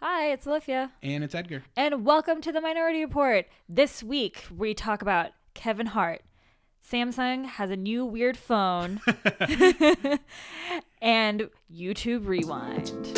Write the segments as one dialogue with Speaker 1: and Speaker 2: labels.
Speaker 1: Hi, it's Olivia.
Speaker 2: And it's Edgar.
Speaker 1: And welcome to the Minority Report. This week, we talk about Kevin Hart. Samsung has a new weird phone. and YouTube Rewind.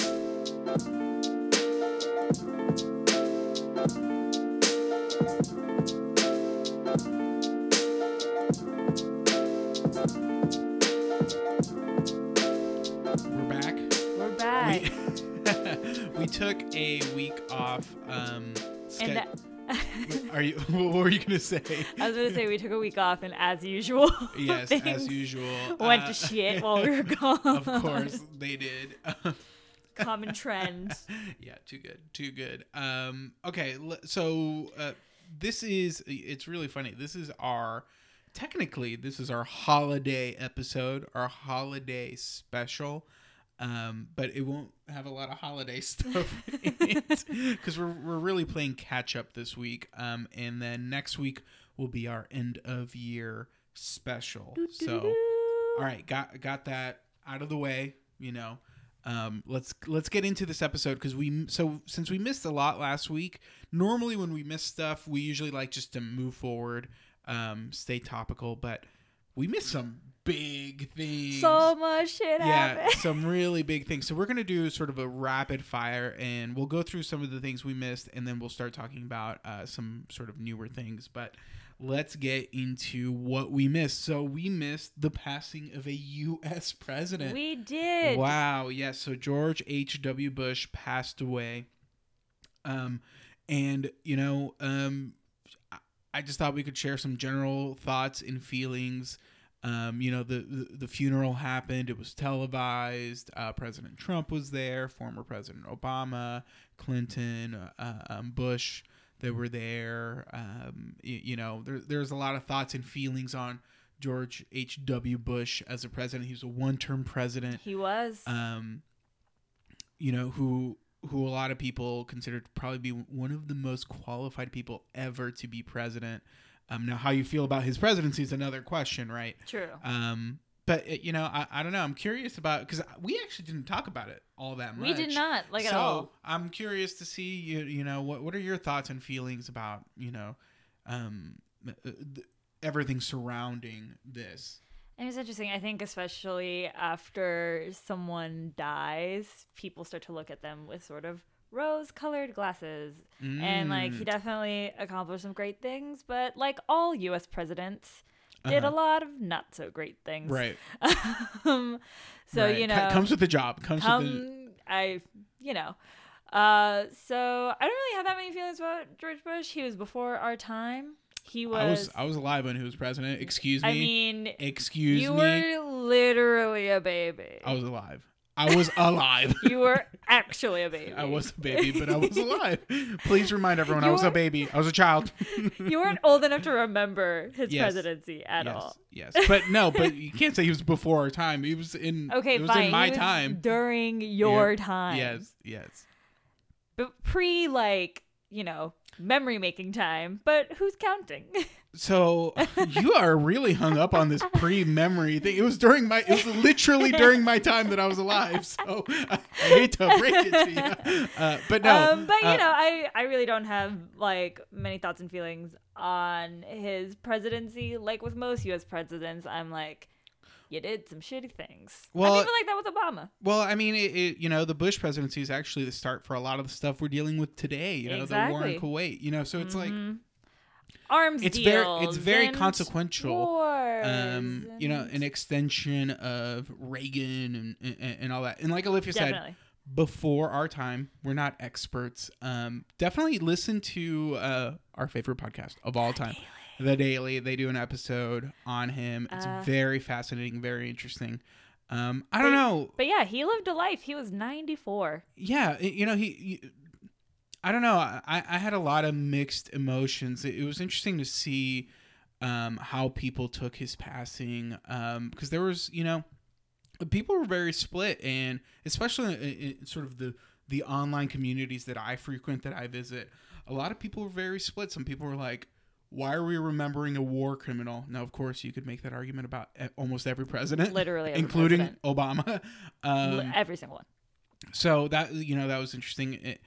Speaker 2: We're back.
Speaker 1: We're back.
Speaker 2: We, we took a week off. Um,
Speaker 1: and that-
Speaker 2: are you? What were you gonna say?
Speaker 1: I was going to say we took a week off, and as usual,
Speaker 2: yes, as usual.
Speaker 1: went
Speaker 2: uh,
Speaker 1: to shit while we were gone.
Speaker 2: Of course, they did.
Speaker 1: Common trend.
Speaker 2: yeah, too good, too good. Um, okay, so uh, this is it's really funny. This is our technically this is our holiday episode, our holiday special. Um, but it won't have a lot of holiday stuff because we're we're really playing catch up this week. Um, and then next week will be our end of year special. So, all right, got got that out of the way. You know, um, let's let's get into this episode because we so since we missed a lot last week. Normally, when we miss stuff, we usually like just to move forward, um, stay topical. But we missed some big things.
Speaker 1: So much shit
Speaker 2: yeah,
Speaker 1: happened.
Speaker 2: some really big things. So we're gonna do sort of a rapid fire, and we'll go through some of the things we missed, and then we'll start talking about uh, some sort of newer things. But let's get into what we missed. So we missed the passing of a U.S. president.
Speaker 1: We did.
Speaker 2: Wow. Yes. So George H. W. Bush passed away. Um, and you know, um, I- I just thought we could share some general thoughts and feelings. Um, you know, the, the the funeral happened. It was televised. Uh, President Trump was there. Former President Obama, Clinton, uh, um, Bush. They were there. Um, you, you know, there, there's a lot of thoughts and feelings on George H. W. Bush as a president. He was a one-term president
Speaker 1: He was.
Speaker 2: um, you know, who who a lot of people consider to probably be one of the most qualified people ever to be president. Um, now, how you feel about his presidency is another question, right?
Speaker 1: True.
Speaker 2: Um, but uh, you know, I, I don't know. I'm curious about because we actually didn't talk about it all that much.
Speaker 1: we did not like at
Speaker 2: so
Speaker 1: all.
Speaker 2: I'm curious to see you. You know, what what are your thoughts and feelings about you know, um, uh, th- everything surrounding this?
Speaker 1: And it's interesting. I think especially after someone dies, people start to look at them with sort of rose-colored glasses. And like he
Speaker 2: Mm.
Speaker 1: definitely accomplished some great things, but like all U.S. presidents, did a
Speaker 2: Uh-huh.
Speaker 1: lot of not so great things.
Speaker 2: right.
Speaker 1: um, so
Speaker 2: right.
Speaker 1: you know,
Speaker 2: comes with the job. Comes with the
Speaker 1: I you know. Uh, so I don't really have that many feelings about George Bush. He was before our time. He was.
Speaker 2: I was I was alive when he was president. Excuse me.
Speaker 1: I mean,
Speaker 2: Excuse
Speaker 1: you
Speaker 2: me.
Speaker 1: were literally a baby.
Speaker 2: I was alive. I was alive.
Speaker 1: you were actually a baby.
Speaker 2: I was a baby, but I was alive. Please remind everyone I was a baby. I was a child.
Speaker 1: you weren't old enough to remember his
Speaker 2: Yes.
Speaker 1: presidency at
Speaker 2: yes,
Speaker 1: all.
Speaker 2: yes. But no, but you can't say he was before our time. He was in
Speaker 1: Okay,
Speaker 2: it was
Speaker 1: fine.
Speaker 2: in my time.
Speaker 1: during your
Speaker 2: Yeah.
Speaker 1: time.
Speaker 2: Yes, yes.
Speaker 1: but pre like you know memory making time. But who's counting?
Speaker 2: So you are really hung up on this pre-memory thing. It was during my, it was literally during my time that I was alive. So I, I hate to break it to you, uh, but no.
Speaker 1: um, but you
Speaker 2: uh,
Speaker 1: know, I I really don't have like many thoughts and feelings on his presidency. Like with most U.S. presidents, I'm like, you did some shitty things.
Speaker 2: Well-
Speaker 1: I but like that was Obama.
Speaker 2: Well, I mean, it, it, you know, the Bush presidency is actually the start for a lot of the stuff we're dealing with today. You know, the war in Kuwait. You know, so it's like
Speaker 1: Mhm. arms
Speaker 2: it's
Speaker 1: deals.
Speaker 2: very it's very consequential.
Speaker 1: Wars
Speaker 2: Um, you know, an extension of Reagan and, and and all that. And like Olivia said, before our time, we're not experts. Um, definitely listen to uh, our favorite podcast of all time, The Daily. They do an episode on him. It's
Speaker 1: Uh,
Speaker 2: very fascinating, very interesting. Um, I don't
Speaker 1: But-
Speaker 2: know.
Speaker 1: But yeah, he lived a life. He was 94.
Speaker 2: yeah you know he, he- i don't know I, I had a lot of mixed emotions it, it was interesting to see um, how people took his passing because there was you know people were very split and especially in, in sort of the the online communities that i frequent that i visit a lot of people were very split some people were like why are we remembering a war criminal now of course you could make that argument about almost every president
Speaker 1: Literally every
Speaker 2: including
Speaker 1: president.
Speaker 2: obama um,
Speaker 1: Every single one.
Speaker 2: so that you know that was interesting It-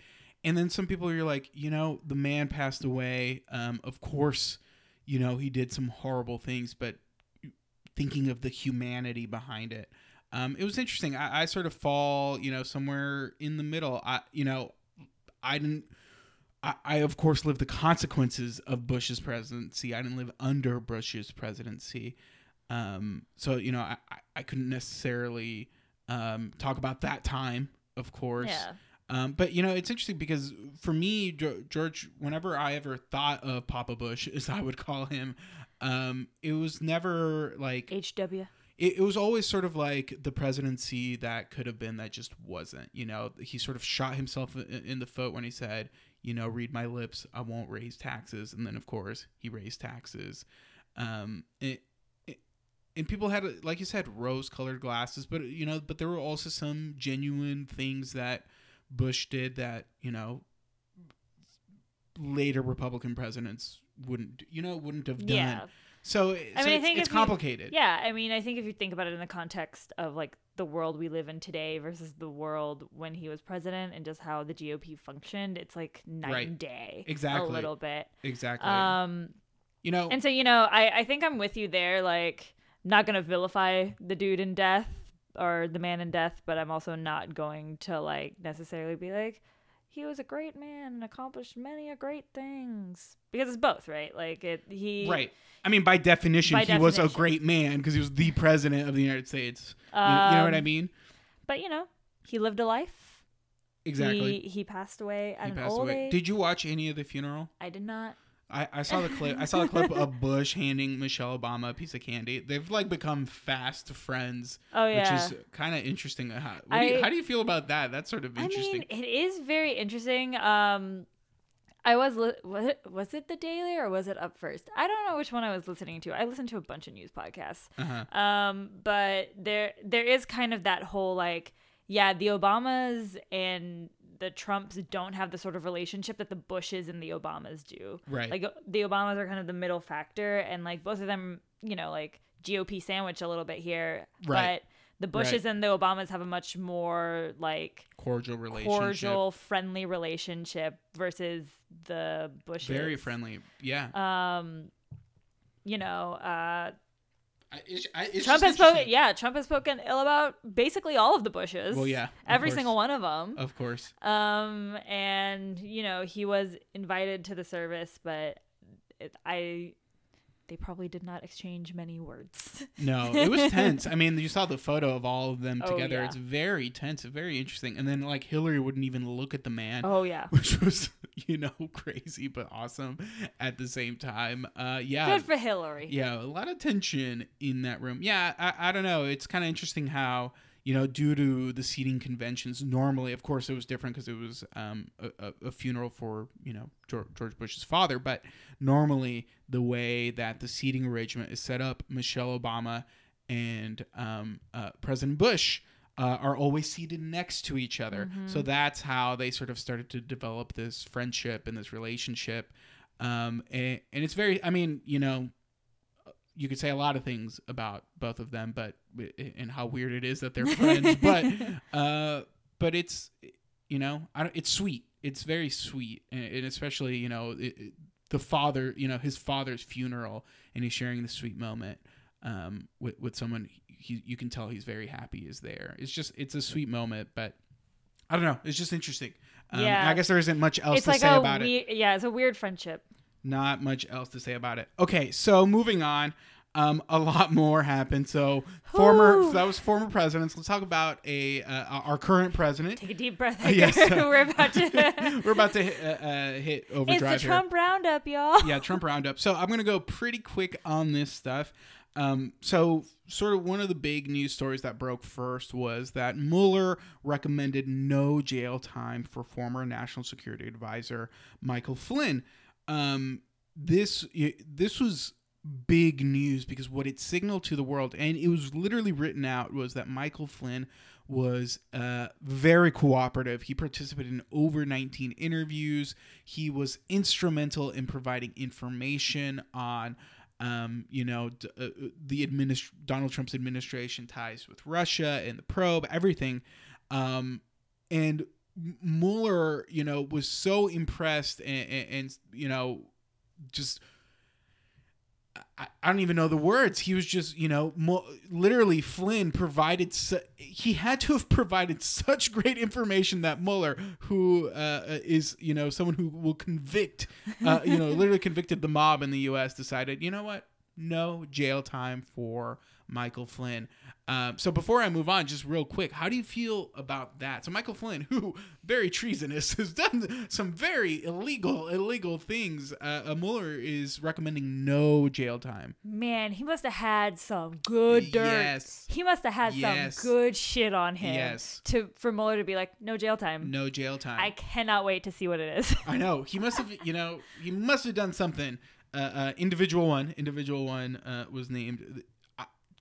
Speaker 2: and then some people you're like, you know, the man passed away. Um, of course, you know he did some horrible things, but thinking of the humanity behind it, um, it was interesting. I, I sort of fall, you know, somewhere in the middle. I, you know, I didn't. I, I of course lived the consequences of Bush's presidency. I didn't live under Bush's presidency, um, so you know I, I, couldn't necessarily um, talk about that time, of course.
Speaker 1: Yeah.
Speaker 2: Um, but you know, it's interesting because for me, George, whenever I ever thought of Papa Bush, as I would call him, um, it was never like
Speaker 1: HW.
Speaker 2: it, it was always sort of like the presidency that could have been that just wasn't. You know, he sort of shot himself in the foot when he said, you know, read my lips, I won't raise taxes, and then of course he raised taxes. Um, it, it, and people had, like you said, rose-colored glasses, but you know, but there were also some genuine things that Bush did that you know later Republican presidents wouldn't, you know, wouldn't have done.
Speaker 1: Yeah.
Speaker 2: So,
Speaker 1: I
Speaker 2: so
Speaker 1: mean, I think
Speaker 2: it's
Speaker 1: you-
Speaker 2: complicated.
Speaker 1: Yeah, I mean, I think if you think about it in the context of like the world we live in today versus the world when he was president and just how the GOP functioned, it's like night
Speaker 2: Right.
Speaker 1: and day.
Speaker 2: Exactly.
Speaker 1: A little bit.
Speaker 2: Exactly.
Speaker 1: Um,
Speaker 2: you know,
Speaker 1: and so you know, I I think I'm with you there. Like, not gonna vilify the dude in death or the man in death, but I'm also not going to like necessarily be like. He was a great man and accomplished many a great things because it's both, right? Like it, he
Speaker 2: right. I mean, by definition,
Speaker 1: By
Speaker 2: he was a great man because he was the president of the United States. You- you, know what I
Speaker 1: Um,
Speaker 2: mean?
Speaker 1: But you know, he lived a life.
Speaker 2: Exactly.
Speaker 1: He, he passed away at
Speaker 2: He
Speaker 1: an
Speaker 2: passed
Speaker 1: old
Speaker 2: away.
Speaker 1: age.
Speaker 2: Did you watch any of the funeral?
Speaker 1: I did not.
Speaker 2: I, I saw the clip. I saw the clip of Bush handing Michelle Obama a piece of candy. They've like become fast friends,
Speaker 1: Oh yeah.
Speaker 2: which is kind of interesting. How, what do you, how do you feel about that? That's sort of interesting.
Speaker 1: I mean, it is very interesting. Um, I was li- was it, was it the Daily or was it Up First? I don't know which one I was listening to. I listened to a bunch of news podcasts.
Speaker 2: uh-huh.
Speaker 1: Um, but there there is kind of that whole like, yeah, the Obamas and the Trumps don't have the sort of relationship that the Bushes and the Obamas do.
Speaker 2: Right.
Speaker 1: Like the Obamas are kind of the middle factor, and like both of them, you know, like GOP sandwich a little bit here.
Speaker 2: Right.
Speaker 1: But the Bushes and the Obamas have a much more like
Speaker 2: cordial relationship.
Speaker 1: cordial, friendly relationship versus the Bushes.
Speaker 2: Very friendly. Yeah.
Speaker 1: Um, you know, uh,
Speaker 2: I- it's, I, it's
Speaker 1: Trump has spoken. Yeah, Trump has spoken ill about basically all of the Bushes.
Speaker 2: Well, yeah.
Speaker 1: every
Speaker 2: course.
Speaker 1: single one of them.
Speaker 2: Of course.
Speaker 1: Um, and you know, he was invited to the service, but it, I, they probably did not exchange many words.
Speaker 2: No, it was tense. I mean, you saw the photo of all of them
Speaker 1: Oh,
Speaker 2: together.
Speaker 1: yeah.
Speaker 2: It's very tense, very interesting. And then like Hillary wouldn't even look at the man,
Speaker 1: Oh yeah,
Speaker 2: which was you know crazy but awesome at the same time. Uh, yeah,
Speaker 1: good for Hillary.
Speaker 2: yeah, a lot of tension in that room. Yeah, I, I don't know. It's kind of interesting how you know due to the seating conventions. Normally, of course, it was different because it was um, a, a, funeral for you know George, George Bush's father. But normally, the way that the seating arrangement is set up, Michelle Obama and um, uh, President Bush. Uh, are always seated next to each other, so that's how they sort of started to develop this friendship and this relationship. Um, and, and it's very, I mean, you know, you could say a lot of things about both of them, but and how weird it is that they're friends. but uh, but it's you know, I don't, it's sweet. It's very sweet, and, and especially you know it, it- the father, you know, his father's funeral, and he's sharing the sweet moment um, with with someone. He, you can tell he's very happy is there. It's just it's a sweet moment, but I don't know. It's just interesting. Um,
Speaker 1: Yeah.
Speaker 2: I guess there isn't much else
Speaker 1: it's
Speaker 2: to
Speaker 1: like
Speaker 2: say about it.
Speaker 1: yeah, it's a weird friendship.
Speaker 2: Not much else to say about it. Okay, so moving on. Um, a lot more happened. So former
Speaker 1: Whew.
Speaker 2: that was former presidents. Let's talk about a uh, our current president.
Speaker 1: Take a deep breath.
Speaker 2: Uh, yes.
Speaker 1: We're about to.
Speaker 2: We're about to hit, uh, uh, hit
Speaker 1: it's
Speaker 2: overdrive
Speaker 1: the
Speaker 2: here.
Speaker 1: Trump roundup, y'all.
Speaker 2: yeah, Trump roundup. So I'm gonna go pretty quick on this stuff. Um, so sort of one of the big news stories that broke first was that Mueller recommended no jail time for former National Security Advisor Michael Flynn. Um, this this was big news because what it signaled to the world, and it was literally written out, was that Michael Flynn was uh, very cooperative. He participated in over 19 interviews. He was instrumental in providing information on, um, you know, d- uh, the administ- Donald Trump's administration ties with Russia and the probe, everything. Um, and Mueller, you know, was so impressed and, and, and you know, just I, I don't even know the words. He was just, you know, mo- literally Flynn provided. Su- he had to have provided such great information that Mueller, who uh, is, you know, someone who will convict, uh, you know, literally convicted the mob in the U.S., decided, you know what, no jail time for Michael Flynn. Um, so before I move on, just real quick, how do you feel about that? So Michael Flynn, who very treasonous, has done some very illegal, illegal things. Uh, uh, Mueller is recommending no jail time.
Speaker 1: Man, he must have had some good dirt.
Speaker 2: Yes.
Speaker 1: He must have had
Speaker 2: Yes.
Speaker 1: some good shit on him.
Speaker 2: Yes.
Speaker 1: To for Mueller to be like, no jail time.
Speaker 2: No jail time.
Speaker 1: I cannot wait to see what it is.
Speaker 2: I know he must have, you know, he must have done something. Uh, uh, individual one, individual one uh, was named.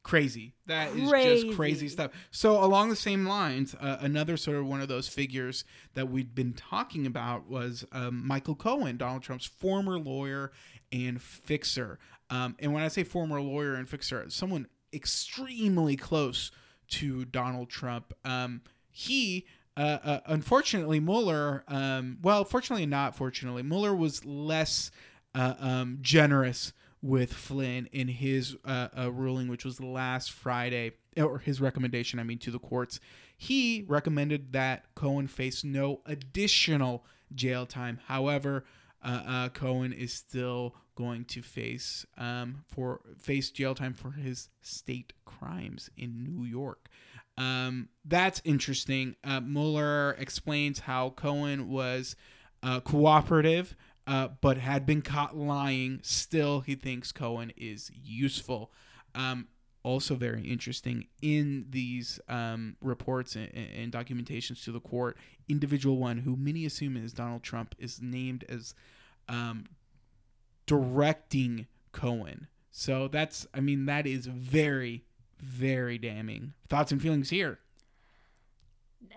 Speaker 2: Crazy. That is
Speaker 1: Crazy.
Speaker 2: just crazy stuff. So along the same lines, uh, another sort of one of those figures that we'd been talking about was um, Michael Cohen, Donald Trump's former lawyer and fixer. Um, and when I say former lawyer and fixer, someone extremely close to Donald Trump. Um, he uh, uh, unfortunately, Mueller, um, well, fortunately not fortunately, Mueller was less uh, um, generous with Flynn in his uh, uh, ruling, which was last Friday, or his recommendation, I mean, to the courts. He recommended that Cohen face no additional jail time. However, uh, uh, Cohen is still going to face um, for face jail time for his state crimes in New York. Um, that's interesting. Uh, Mueller explains how Cohen was cooperative, uh, but had been caught lying. Still, he thinks Cohen is useful. Um, also, very interesting in these um, reports and, and documentations to the court, individual one who many assume is Donald Trump is named as um, directing Cohen. So that's, I mean, that is very, very damning. Thoughts and feelings here.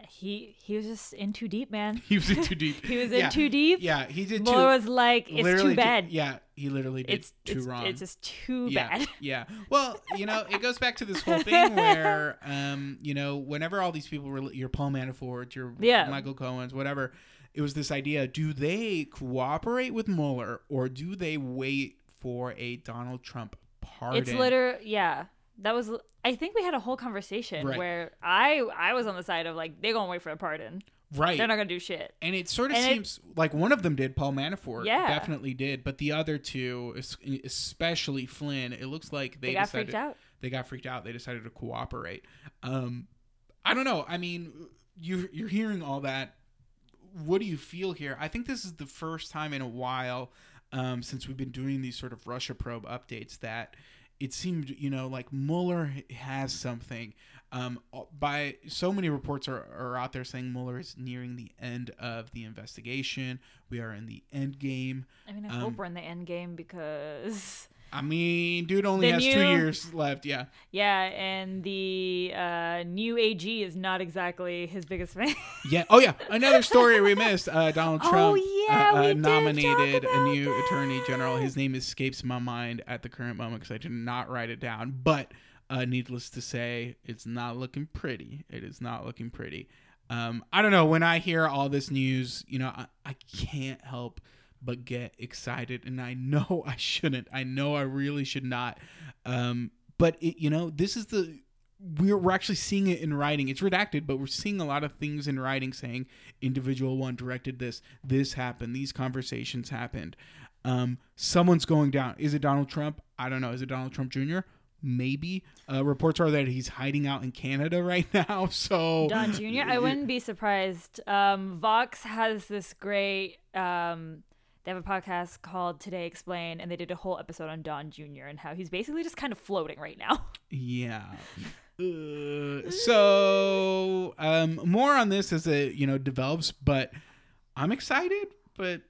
Speaker 1: He he was just in too deep, man.
Speaker 2: He was in too deep.
Speaker 1: He was in
Speaker 2: yeah.
Speaker 1: too deep.
Speaker 2: Yeah, he did
Speaker 1: Mueller
Speaker 2: too.
Speaker 1: was like, it's
Speaker 2: literally
Speaker 1: too
Speaker 2: did-
Speaker 1: bad.
Speaker 2: yeah, he literally did
Speaker 1: it's
Speaker 2: too
Speaker 1: it's,
Speaker 2: wrong.
Speaker 1: It's just too
Speaker 2: yeah,
Speaker 1: bad.
Speaker 2: yeah. Well, you know, it goes back to this whole thing where, um, you know, whenever all these people were, your Paul Manafort, your
Speaker 1: Yeah.
Speaker 2: Michael Cohen's, whatever, it was this idea: do they cooperate with Mueller or do they wait for a Donald Trump pardon?
Speaker 1: It's literally yeah. That was I think we had a whole conversation
Speaker 2: Right.
Speaker 1: where I I was on the side of like they're gonna wait for a pardon.
Speaker 2: right.
Speaker 1: They're not gonna do shit.
Speaker 2: And it sort of
Speaker 1: And it-
Speaker 2: seems like one of them did, Paul Manafort.
Speaker 1: Yeah.
Speaker 2: Definitely did. But the other two, especially Flynn, it looks like they,
Speaker 1: They, got
Speaker 2: decided
Speaker 1: freaked out.
Speaker 2: they got freaked out. They decided to cooperate. Um, I don't know. I mean, you you're hearing all that. What do you feel here? I think this is the first time in a while um, since we've been doing these sort of Russia probe updates that it seemed, you know, like Mueller has something. Um, by so many reports are, are out there saying Mueller is nearing the end of the investigation. We are in the end game.
Speaker 1: I mean, I
Speaker 2: um,
Speaker 1: hope we're in the end game because
Speaker 2: I mean, dude only
Speaker 1: The
Speaker 2: has two years left. Yeah.
Speaker 1: yeah, and the uh, new AG is not exactly his biggest fan.
Speaker 2: Yeah. Oh, yeah. Another story we missed. Uh, Donald
Speaker 1: Oh,
Speaker 2: Trump
Speaker 1: yeah,
Speaker 2: uh, nominated a new
Speaker 1: about
Speaker 2: attorney general. His name escapes my mind at the current moment because I did not write it down. But uh, needless to say, it's not looking pretty. It is not looking pretty. Um, I don't know. When I hear all this news, you know, I, I can't help but get excited, and I know I shouldn't. I know I really should not. Um, but it, you know, this is the we're, we're actually seeing it in writing. It's redacted, but we're seeing a lot of things in writing saying individual one directed this, this happened, these conversations happened. Um, someone's going down. Is it Donald Trump? I don't know. Is it Donald Trump Jr.? Maybe. Uh, reports are that he's hiding out in Canada right now. So
Speaker 1: Don Jr. I wouldn't be surprised. Um, Vox has this great. Um, they have a podcast called Today Explain, and they did a whole episode on Don Jr. and how he's basically just kind of floating right now.
Speaker 2: Yeah. Uh, so um, more on this as it you know develops, but I'm excited, but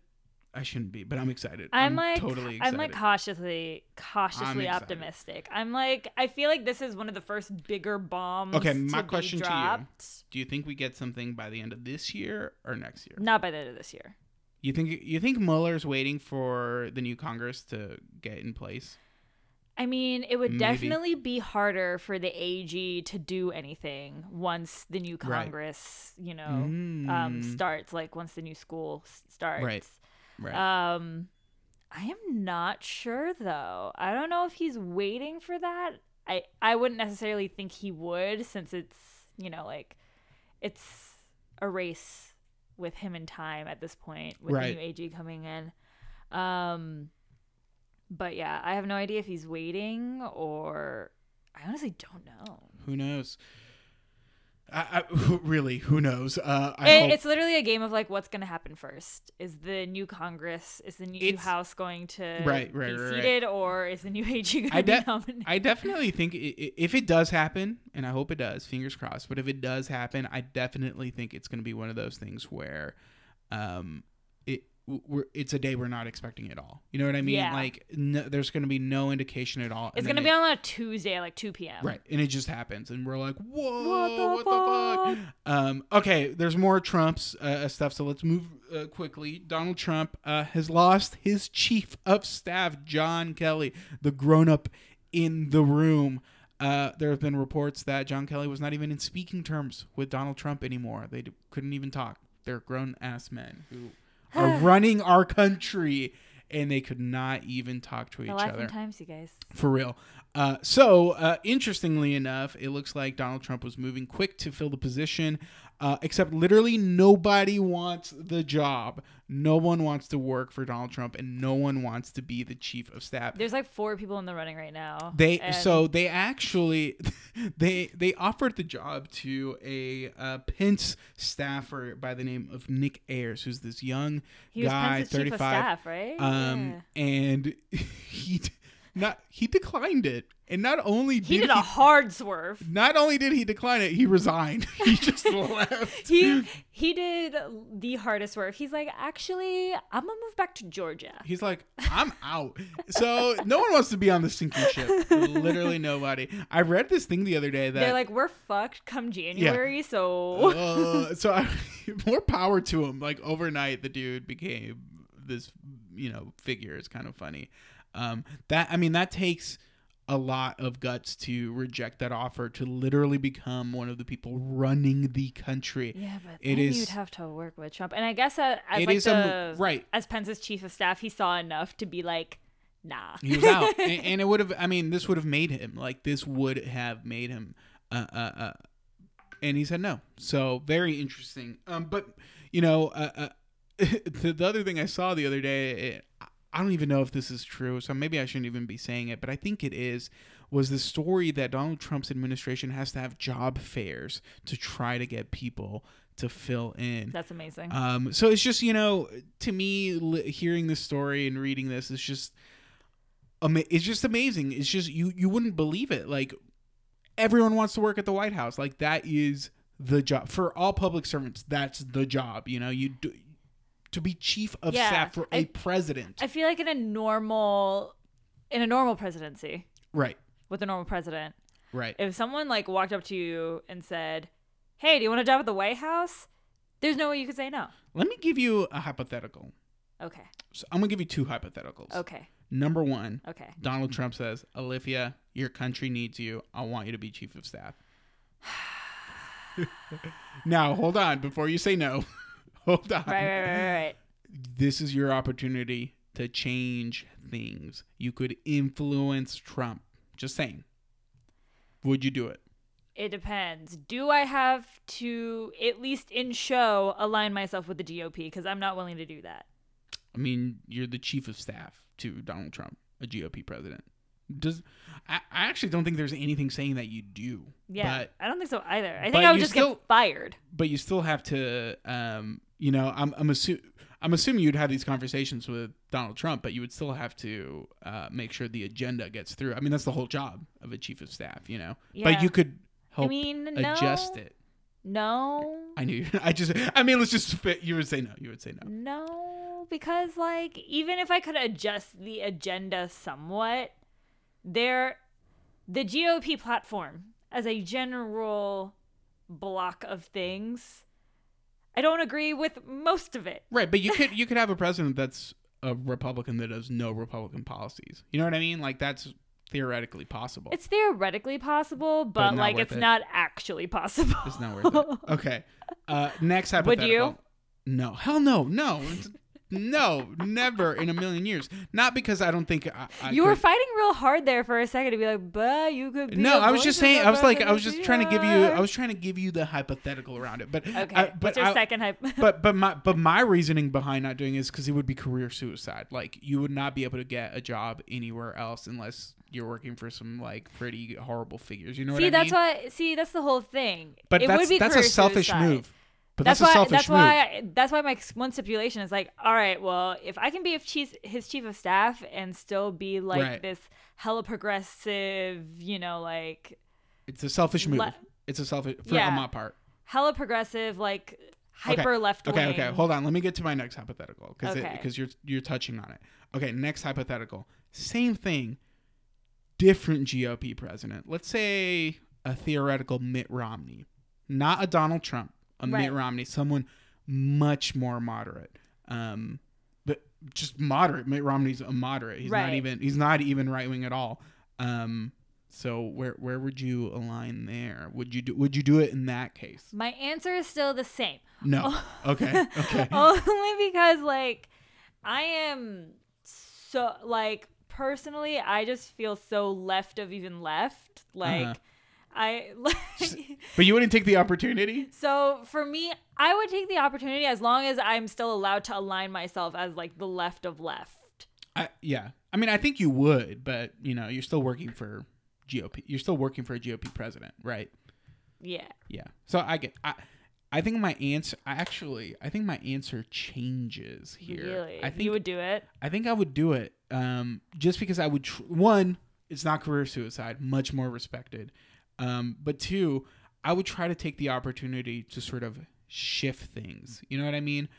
Speaker 2: I shouldn't be, but I'm excited.
Speaker 1: I'm, like,
Speaker 2: totally excited.
Speaker 1: I'm like cautiously, cautiously
Speaker 2: excited.
Speaker 1: optimistic. I'm like, I feel like this is one of the first bigger bombs.
Speaker 2: Okay, my
Speaker 1: to
Speaker 2: question to you. Do you think we get something by the end of this year or next year?
Speaker 1: Not by the end of this year.
Speaker 2: You think you think Mueller's waiting for the new Congress to get in place?
Speaker 1: I mean, it would
Speaker 2: Maybe.
Speaker 1: definitely be harder for the AG to do anything once the new
Speaker 2: Right.
Speaker 1: Congress, you know, um,
Speaker 2: Mm.
Speaker 1: starts. Like once the new school starts.
Speaker 2: Right. Right.
Speaker 1: Um, I am not sure though. I don't know if he's waiting for that. I I wouldn't necessarily think he would, since it's you know like it's a race with him in time at this point with
Speaker 2: Right.
Speaker 1: the new AG coming in. Um, but yeah, I have no idea if he's waiting or I honestly don't know.
Speaker 2: who knows? I, I, who, really, who knows? Uh, I
Speaker 1: It, it's literally a game of like what's gonna happen first. Is the new Congress, is the new House going to
Speaker 2: Right, right,
Speaker 1: be
Speaker 2: right, right.
Speaker 1: seated, or is the new AG going to be
Speaker 2: de-
Speaker 1: nominated?
Speaker 2: I definitely think i- i- if it does happen, and I hope it does, fingers crossed. But if it does happen, I definitely think it's going to be one of those things where, um, it it's a day we're not expecting at all. You know what I mean?
Speaker 1: Yeah.
Speaker 2: Like no, there's going to be no indication at all.
Speaker 1: it's gonna be
Speaker 2: it-
Speaker 1: on a Tuesday at like two p.m.
Speaker 2: Right, and it just happens, and we're like, "Whoa,
Speaker 1: What
Speaker 2: what
Speaker 1: the
Speaker 2: the, fuck? Um, okay, there's more Trump's uh, stuff, so let's move uh, quickly. Donald Trump uh, has lost his chief of staff, John Kelly, the grown-up in the room. Uh, there have been reports that John Kelly was not even in speaking terms with Donald Trump anymore. They d- couldn't even talk. They're grown-ass men who are running our country, and they could not even talk to each
Speaker 1: The life
Speaker 2: other.
Speaker 1: and times, you guys.
Speaker 2: For real. Uh, so, uh, interestingly enough, it looks like Donald Trump was moving quick to fill the position, uh, except literally nobody wants the job. No one wants to work for Donald Trump, and no one wants to be the chief of staff.
Speaker 1: There's like four people in the running right now.
Speaker 2: They
Speaker 1: and
Speaker 2: so they actually they they offered the job to a uh, Pence staffer by the name of Nick Ayers, who's this young
Speaker 1: he was
Speaker 2: guy,
Speaker 1: thirty five,
Speaker 2: thirty
Speaker 1: chief of
Speaker 2: five.
Speaker 1: staff, right?
Speaker 2: Um,
Speaker 1: yeah.
Speaker 2: and he not he declined it, and not only did
Speaker 1: He did a hard swerve.
Speaker 2: not only did he decline it, he resigned. he just left.
Speaker 1: He he did the hardest swerve. He's like, actually, I'm gonna move back to Georgia.
Speaker 2: He's like, I'm out. So no one wants to be on the sinking ship. Literally nobody. I read this thing the other day that
Speaker 1: They're like, we're fucked come January, so
Speaker 2: uh, so I, more power to him. Like overnight, the dude became this, you know, figure. It's kind of funny. Um, that I mean, that takes a lot of guts to reject that offer to literally become one of the people running the country.
Speaker 1: yeah, but
Speaker 2: It
Speaker 1: then
Speaker 2: is-
Speaker 1: you'd have to work with Trump. And I guess uh, as
Speaker 2: It
Speaker 1: like
Speaker 2: is
Speaker 1: the
Speaker 2: a right.
Speaker 1: as Pence's chief of staff, he saw enough to be like, nah.
Speaker 2: He was out, and, and it would have. I mean, this would have made him like this would have made him. Uh, uh, uh, and he said no. So very interesting. Um, but you know, uh, uh, the, the other thing I saw the other day, it, I don't even know if this is true, so maybe I shouldn't even be saying it, but I think it is. Was the story that Donald Trump's administration has to have job fairs to try to get people to fill in?
Speaker 1: That's amazing.
Speaker 2: Um, so it's just you know, to me, li- hearing this story and reading this is just, ama- it's just amazing. It's just you you wouldn't believe it. Like everyone wants to work at the White House. Like that is the job for all public servants. That's the job. You know, you do to be chief of
Speaker 1: Yeah,
Speaker 2: staff for a
Speaker 1: I-
Speaker 2: president.
Speaker 1: I feel like in a normal in a normal presidency
Speaker 2: right,
Speaker 1: with a normal president,
Speaker 2: right.
Speaker 1: if someone like walked up to you and said, "Hey, do you want a job at the White House?" There's no way you could say no.
Speaker 2: Let me give you a hypothetical.
Speaker 1: Okay.
Speaker 2: So I'm gonna give you two hypotheticals.
Speaker 1: Okay.
Speaker 2: Number one,
Speaker 1: Okay.
Speaker 2: Donald Trump says, Olivia, your country needs you. I want you to be chief of staff. now, hold on. Before you say no, hold on.
Speaker 1: Right, right, right, right.
Speaker 2: This is your opportunity to change things. You could influence Trump. Just saying. Would you do it?
Speaker 1: It depends. Do I have to at least in show align myself with the GOP because I'm not willing to do that.
Speaker 2: I mean, you're the chief of staff to Donald Trump, a GOP president. Does I, I actually don't think there's anything saying that you do.
Speaker 1: Yeah,
Speaker 2: But
Speaker 1: I don't think so either. I think I would just
Speaker 2: still-
Speaker 1: get fired.
Speaker 2: but you still have to um you know i'm i'm assu- I'm assuming you'd have these conversations with Donald Trump, but you would still have to uh, make sure the agenda gets through. I mean, that's the whole job of a chief of staff, you know.
Speaker 1: Yeah.
Speaker 2: But you could help
Speaker 1: I mean, no,
Speaker 2: adjust it.
Speaker 1: No,
Speaker 2: I knew. I just. I mean, let's just. You would say no. You would say no.
Speaker 1: No, because like even if I could adjust the agenda somewhat, there the GOP platform as a general block of things, I don't agree with most of it.
Speaker 2: Right, but you could you could have a president that's a Republican that has no Republican policies. You know what I mean? Like that's theoretically possible.
Speaker 1: It's theoretically possible, but,
Speaker 2: not
Speaker 1: like it's
Speaker 2: it.
Speaker 1: not actually possible.
Speaker 2: It's not worth it. Okay. Uh, next
Speaker 1: Would you?
Speaker 2: No. Hell no. No. no. Never in a million years. Not because I don't think I. I
Speaker 1: you were
Speaker 2: could-
Speaker 1: fighting real hard there for a second to be like, but you could be
Speaker 2: No, I was just saying. I was like, I was just trying to give you. I was trying to give you the hypothetical around it. But
Speaker 1: Okay.
Speaker 2: I, but
Speaker 1: What's your
Speaker 2: I-
Speaker 1: second hype?
Speaker 2: but but my but my reasoning behind not doing it is because it would be career suicide. Like you would not be able to get a job anywhere else unless you're working for some like pretty horrible figures. You know
Speaker 1: see,
Speaker 2: what I mean?
Speaker 1: That's why. See, that's the whole thing.
Speaker 2: but
Speaker 1: it
Speaker 2: that's
Speaker 1: would be
Speaker 2: that's a
Speaker 1: career
Speaker 2: selfish
Speaker 1: suicide.
Speaker 2: move. But
Speaker 1: That's,
Speaker 2: that's, a
Speaker 1: why.
Speaker 2: selfish
Speaker 1: That's
Speaker 2: move.
Speaker 1: why. That's why my one stipulation is like, all right, well, if I can be his chief of staff and still be like
Speaker 2: Right.
Speaker 1: this hella progressive, you know, like
Speaker 2: It's a selfish move.
Speaker 1: Le-
Speaker 2: it's a selfish for
Speaker 1: Yeah.
Speaker 2: on my part.
Speaker 1: hella progressive, like
Speaker 2: Okay.
Speaker 1: hyper left wing.
Speaker 2: Okay, okay. Hold on. Let me get to my next hypothetical because
Speaker 1: Okay.
Speaker 2: because you're you're touching on it. Okay, next hypothetical. Same thing. Different GOP president. Let's say a theoretical Mitt Romney, not a Donald Trump. A
Speaker 1: Right.
Speaker 2: Mitt Romney, someone much more moderate. Um, but just moderate. Mitt Romney's a moderate. He's not even he's not even right wing at all. Um, so where where would you align there? Would you do would you do it in that case?
Speaker 1: My answer is still the same.
Speaker 2: No. Okay. Okay.
Speaker 1: Only because like I am so like personally I just feel so left of even left. Like
Speaker 2: Uh-huh.
Speaker 1: I like
Speaker 2: But you wouldn't take the opportunity?
Speaker 1: So for me, I would take the opportunity as long as I'm still allowed to align myself as like the left of left.
Speaker 2: I, yeah. I mean, I think you would, but you know, you're still working for GOP. You're still working for a GOP president, right?
Speaker 1: Yeah.
Speaker 2: Yeah. So I get. I, I think my answer. I actually. I think my answer changes here.
Speaker 1: Really.
Speaker 2: I think.
Speaker 1: you would do it.
Speaker 2: I think I would do it. Um, just because I would. Tr- one, it's not career suicide. Much more respected. Um, but two, I would try to take the opportunity to sort of shift things. You know what I mean?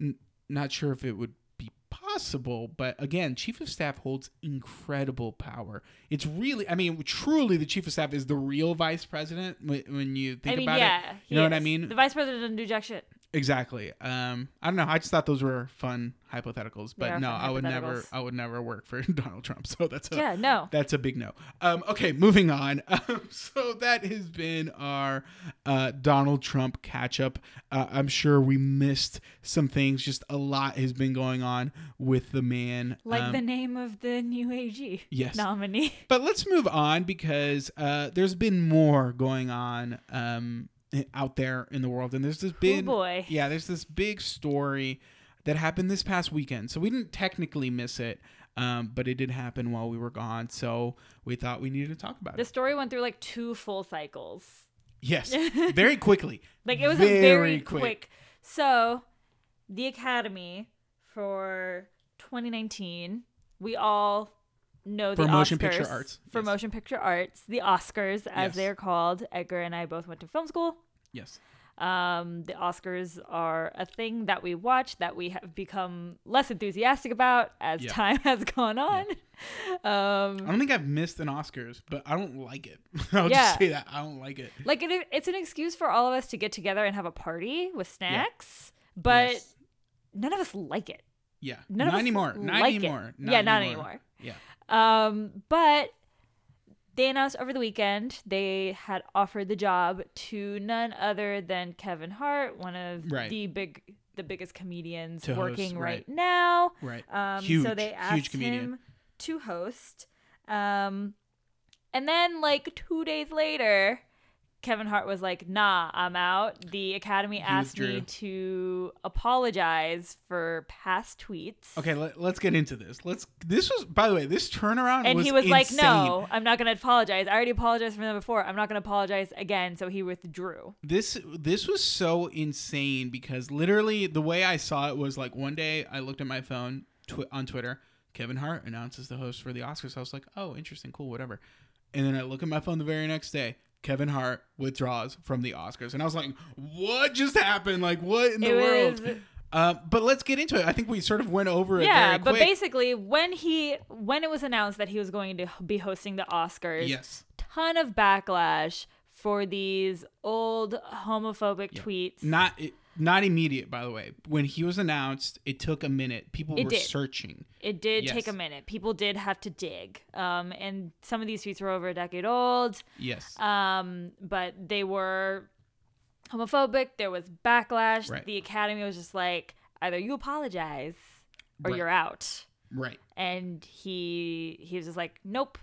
Speaker 2: N- not sure if it would be possible, but again, chief of staff holds incredible power. It's really, I mean, truly, the chief of staff is the real vice president when, when you think
Speaker 1: I mean,
Speaker 2: about
Speaker 1: yeah.
Speaker 2: it. You know what I mean?
Speaker 1: The vice president doesn't do jack shit.
Speaker 2: Exactly. Um, I don't know. I just thought those were fun hypotheticals, but
Speaker 1: are
Speaker 2: no, I would never. I would never work for Donald Trump. So that's a,
Speaker 1: Yeah, no.
Speaker 2: that's a big no. Um, okay, moving on. Um, so that has been our uh, Donald Trump catch up. Uh, I'm sure we missed some things. Just a lot has been going on with the man.
Speaker 1: Like
Speaker 2: Um,
Speaker 1: the name of the new AG
Speaker 2: yes.
Speaker 1: nominee.
Speaker 2: But let's move on because uh, there's been more going on um, out there in the world, and there's this big,
Speaker 1: Oh boy.
Speaker 2: yeah, there's this big story that happened this past weekend. So we didn't technically miss it, um, but it did happen while we were gone. So we thought we needed to talk about
Speaker 1: The
Speaker 2: it.
Speaker 1: The story went through like two full cycles.
Speaker 2: Yes, very quickly.
Speaker 1: Like it was
Speaker 2: Very
Speaker 1: a very
Speaker 2: quick.
Speaker 1: quick. So, the Academy for 2019, we all know the
Speaker 2: For motion
Speaker 1: Oscars-
Speaker 2: picture arts,
Speaker 1: For
Speaker 2: yes.
Speaker 1: motion picture arts, the Oscars as
Speaker 2: Yes.
Speaker 1: they're called. Edgar and I both went to film school.
Speaker 2: Yes.
Speaker 1: Um, the Oscars are a thing that we watch that we have become less enthusiastic about as
Speaker 2: Yeah.
Speaker 1: time has gone on.
Speaker 2: I
Speaker 1: Um,
Speaker 2: don't think I've missed an Oscars, but I don't like it. I'll
Speaker 1: Yeah.
Speaker 2: just say that I don't like it.
Speaker 1: like it, it's an excuse for all of us to get together and have a party with snacks, but
Speaker 2: Yes.
Speaker 1: none of us like it.
Speaker 2: Yeah,
Speaker 1: None of
Speaker 2: not
Speaker 1: us
Speaker 2: anymore. Not
Speaker 1: like
Speaker 2: anymore.
Speaker 1: yeah, not anymore.
Speaker 2: Yeah.
Speaker 1: Um, but they announced over the weekend they had offered the job to none other than Kevin Hart, one of
Speaker 2: Right.
Speaker 1: the big, the biggest comedians
Speaker 2: To host,
Speaker 1: working right.
Speaker 2: right.
Speaker 1: now.
Speaker 2: Right.
Speaker 1: Um,
Speaker 2: Huge,
Speaker 1: so they
Speaker 2: huge
Speaker 1: asked
Speaker 2: comedian.
Speaker 1: him to host. Um, and then like two days later, Kevin Hart was like, "Nah, I'm out." The Academy asked me to apologize for past tweets.
Speaker 2: Okay, let, us get into this. Let's. This was, by the way, this turnaround
Speaker 1: And
Speaker 2: was
Speaker 1: he was like, "No, I'm not going to apologize. I already apologized for them before. I'm not going to apologize again." So he withdrew.
Speaker 2: This this was so insane because literally the way I saw it was like one day I looked at my phone tw- on Twitter. Kevin Hart announces the host for the Oscars. I was like, oh, interesting, cool, whatever. And then I look at my phone the very next day. Kevin Hart withdraws from the Oscars, and I was like, "What just happened? Like, what in the world?" Um, but let's get into it. I think we sort of went over it.
Speaker 1: Yeah, but basically, when he when it was announced that he was going to be hosting the Oscars,
Speaker 2: yes,
Speaker 1: ton of backlash for these old homophobic tweets.
Speaker 2: not it, not immediate, by the way. When he was announced, it took a minute. People
Speaker 1: It
Speaker 2: were
Speaker 1: did.
Speaker 2: searching.
Speaker 1: It did
Speaker 2: Yes.
Speaker 1: take a minute. People did have to dig. Um, and some of these tweets were over a decade old.
Speaker 2: Yes.
Speaker 1: Um, but they were homophobic. There was backlash.
Speaker 2: Right.
Speaker 1: The Academy was just like, either you apologize or
Speaker 2: Right.
Speaker 1: you're out.
Speaker 2: right.
Speaker 1: And he he was just like, nope,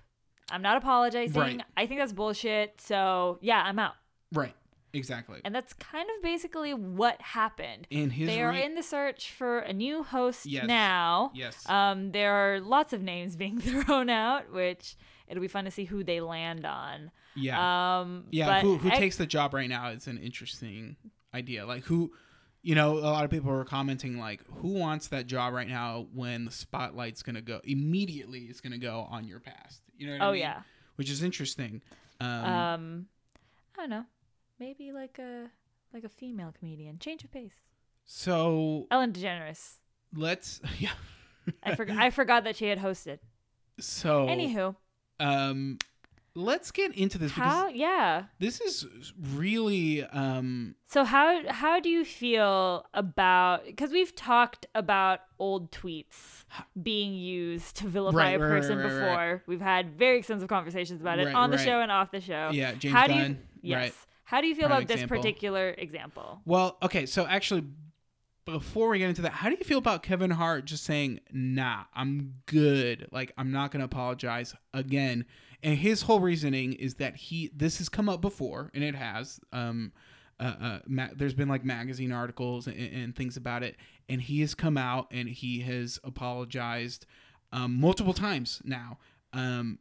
Speaker 1: I'm not apologizing.
Speaker 2: Right.
Speaker 1: I think that's bullshit. So yeah, I'm out.
Speaker 2: Right. Exactly.
Speaker 1: And that's kind of basically what happened.
Speaker 2: In his
Speaker 1: they are in the search for a new host
Speaker 2: Yes.
Speaker 1: now.
Speaker 2: Yes.
Speaker 1: Um, there are lots of names being thrown out, which it'll be fun to see who they land on.
Speaker 2: yeah.
Speaker 1: Um,
Speaker 2: yeah.
Speaker 1: but
Speaker 2: who who
Speaker 1: I-
Speaker 2: takes the job right now is an interesting idea. Like who you know, a lot of people were commenting like, who wants that job right now when the spotlight's gonna go immediately it's gonna go on your past. You know what I
Speaker 1: Oh
Speaker 2: mean?
Speaker 1: yeah.
Speaker 2: Which is interesting. Um,
Speaker 1: Um, I don't know. Maybe like a like a female comedian. Change of pace.
Speaker 2: so
Speaker 1: Ellen DeGeneres.
Speaker 2: let's yeah.
Speaker 1: I forgot. I forgot that she had hosted.
Speaker 2: So
Speaker 1: Anywho,
Speaker 2: um let's get into this
Speaker 1: how?
Speaker 2: because
Speaker 1: Yeah.
Speaker 2: this is really um
Speaker 1: So how how do you feel about because we've talked about old tweets being used to vilify
Speaker 2: Right,
Speaker 1: a person
Speaker 2: right, right.
Speaker 1: before? We've had very extensive conversations about it on the show and off the show.
Speaker 2: yeah, James
Speaker 1: how do
Speaker 2: Gunn.
Speaker 1: you yes? How do you feel about this particular example?
Speaker 2: Well, okay, so actually before we get into that, how do you feel about Kevin Hart just saying, "Nah, I'm good. Like I'm not going to apologize again." And his whole reasoning is that he this has come up before and it has um uh, uh, ma- there's been like magazine articles and, and things about it, and he has come out and he has apologized um, multiple times now. Um,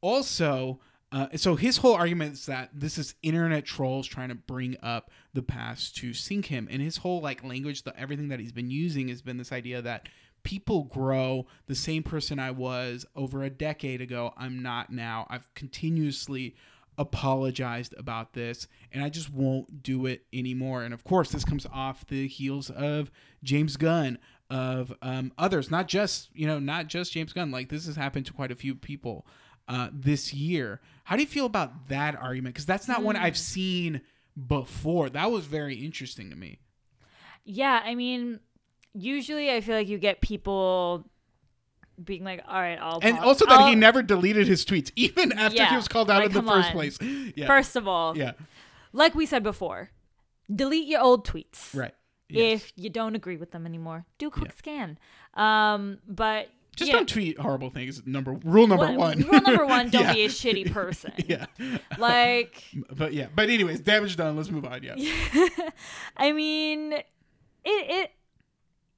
Speaker 2: also, uh, so his whole argument is that this is internet trolls trying to bring up the past to sink him, and his whole like language, the everything that he's been using has been this idea that people grow. The same person I was over a decade ago, I'm not now. I've continuously apologized about this and I just won't do it anymore. And of course, this comes off the heels of James Gunn, of um, others, not just, you know, not just James Gunn. Like this has happened to quite a few people uh, this year. How do you feel about that argument? Because that's not one I've seen before. That was very interesting to me.
Speaker 1: Yeah, I mean, usually I feel like you get people being like, "All right, I'll."
Speaker 2: And also that he
Speaker 1: I'll-
Speaker 2: never deleted his tweets, even after he was called out
Speaker 1: like,
Speaker 2: in the first
Speaker 1: on.
Speaker 2: place. Yeah.
Speaker 1: First of all,
Speaker 2: yeah.
Speaker 1: like we said before, delete your old tweets.
Speaker 2: Right. Yes.
Speaker 1: If you don't agree with them anymore, do a quick scan. Um, but
Speaker 2: Just
Speaker 1: know,
Speaker 2: don't tweet horrible things. Number rule number
Speaker 1: What-
Speaker 2: one.
Speaker 1: Rule number one: don't
Speaker 2: Yeah.
Speaker 1: be a shitty person.
Speaker 2: yeah.
Speaker 1: Like,
Speaker 2: But yeah. But anyways, damage done. Let's move on. Yeah.
Speaker 1: I mean, it it.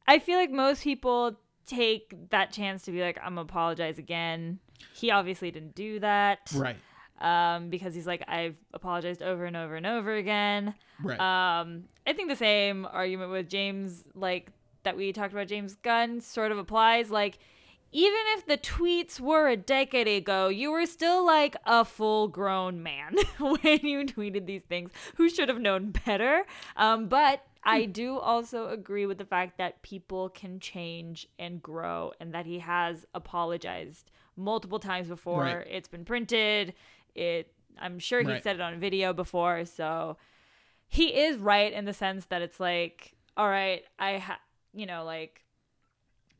Speaker 1: I feel like most people take that chance to be like, "I'm apologize again." He obviously didn't do that.
Speaker 2: Right.
Speaker 1: Um, because he's like, I've apologized over and over and over again.
Speaker 2: Right.
Speaker 1: Um, I think the same argument with James, like that we talked about James Gunn, sort of applies. Like, even if the tweets were a decade ago, you were still like a full grown man when you tweeted these things who should have known better. Um, but I do also agree with the fact that people can change and grow and that he has apologized multiple times before.
Speaker 2: Right.
Speaker 1: It's been printed. It I'm sure he
Speaker 2: Right.
Speaker 1: said it on video before, so he is right in the sense that it's like, all right, I ha, you know, like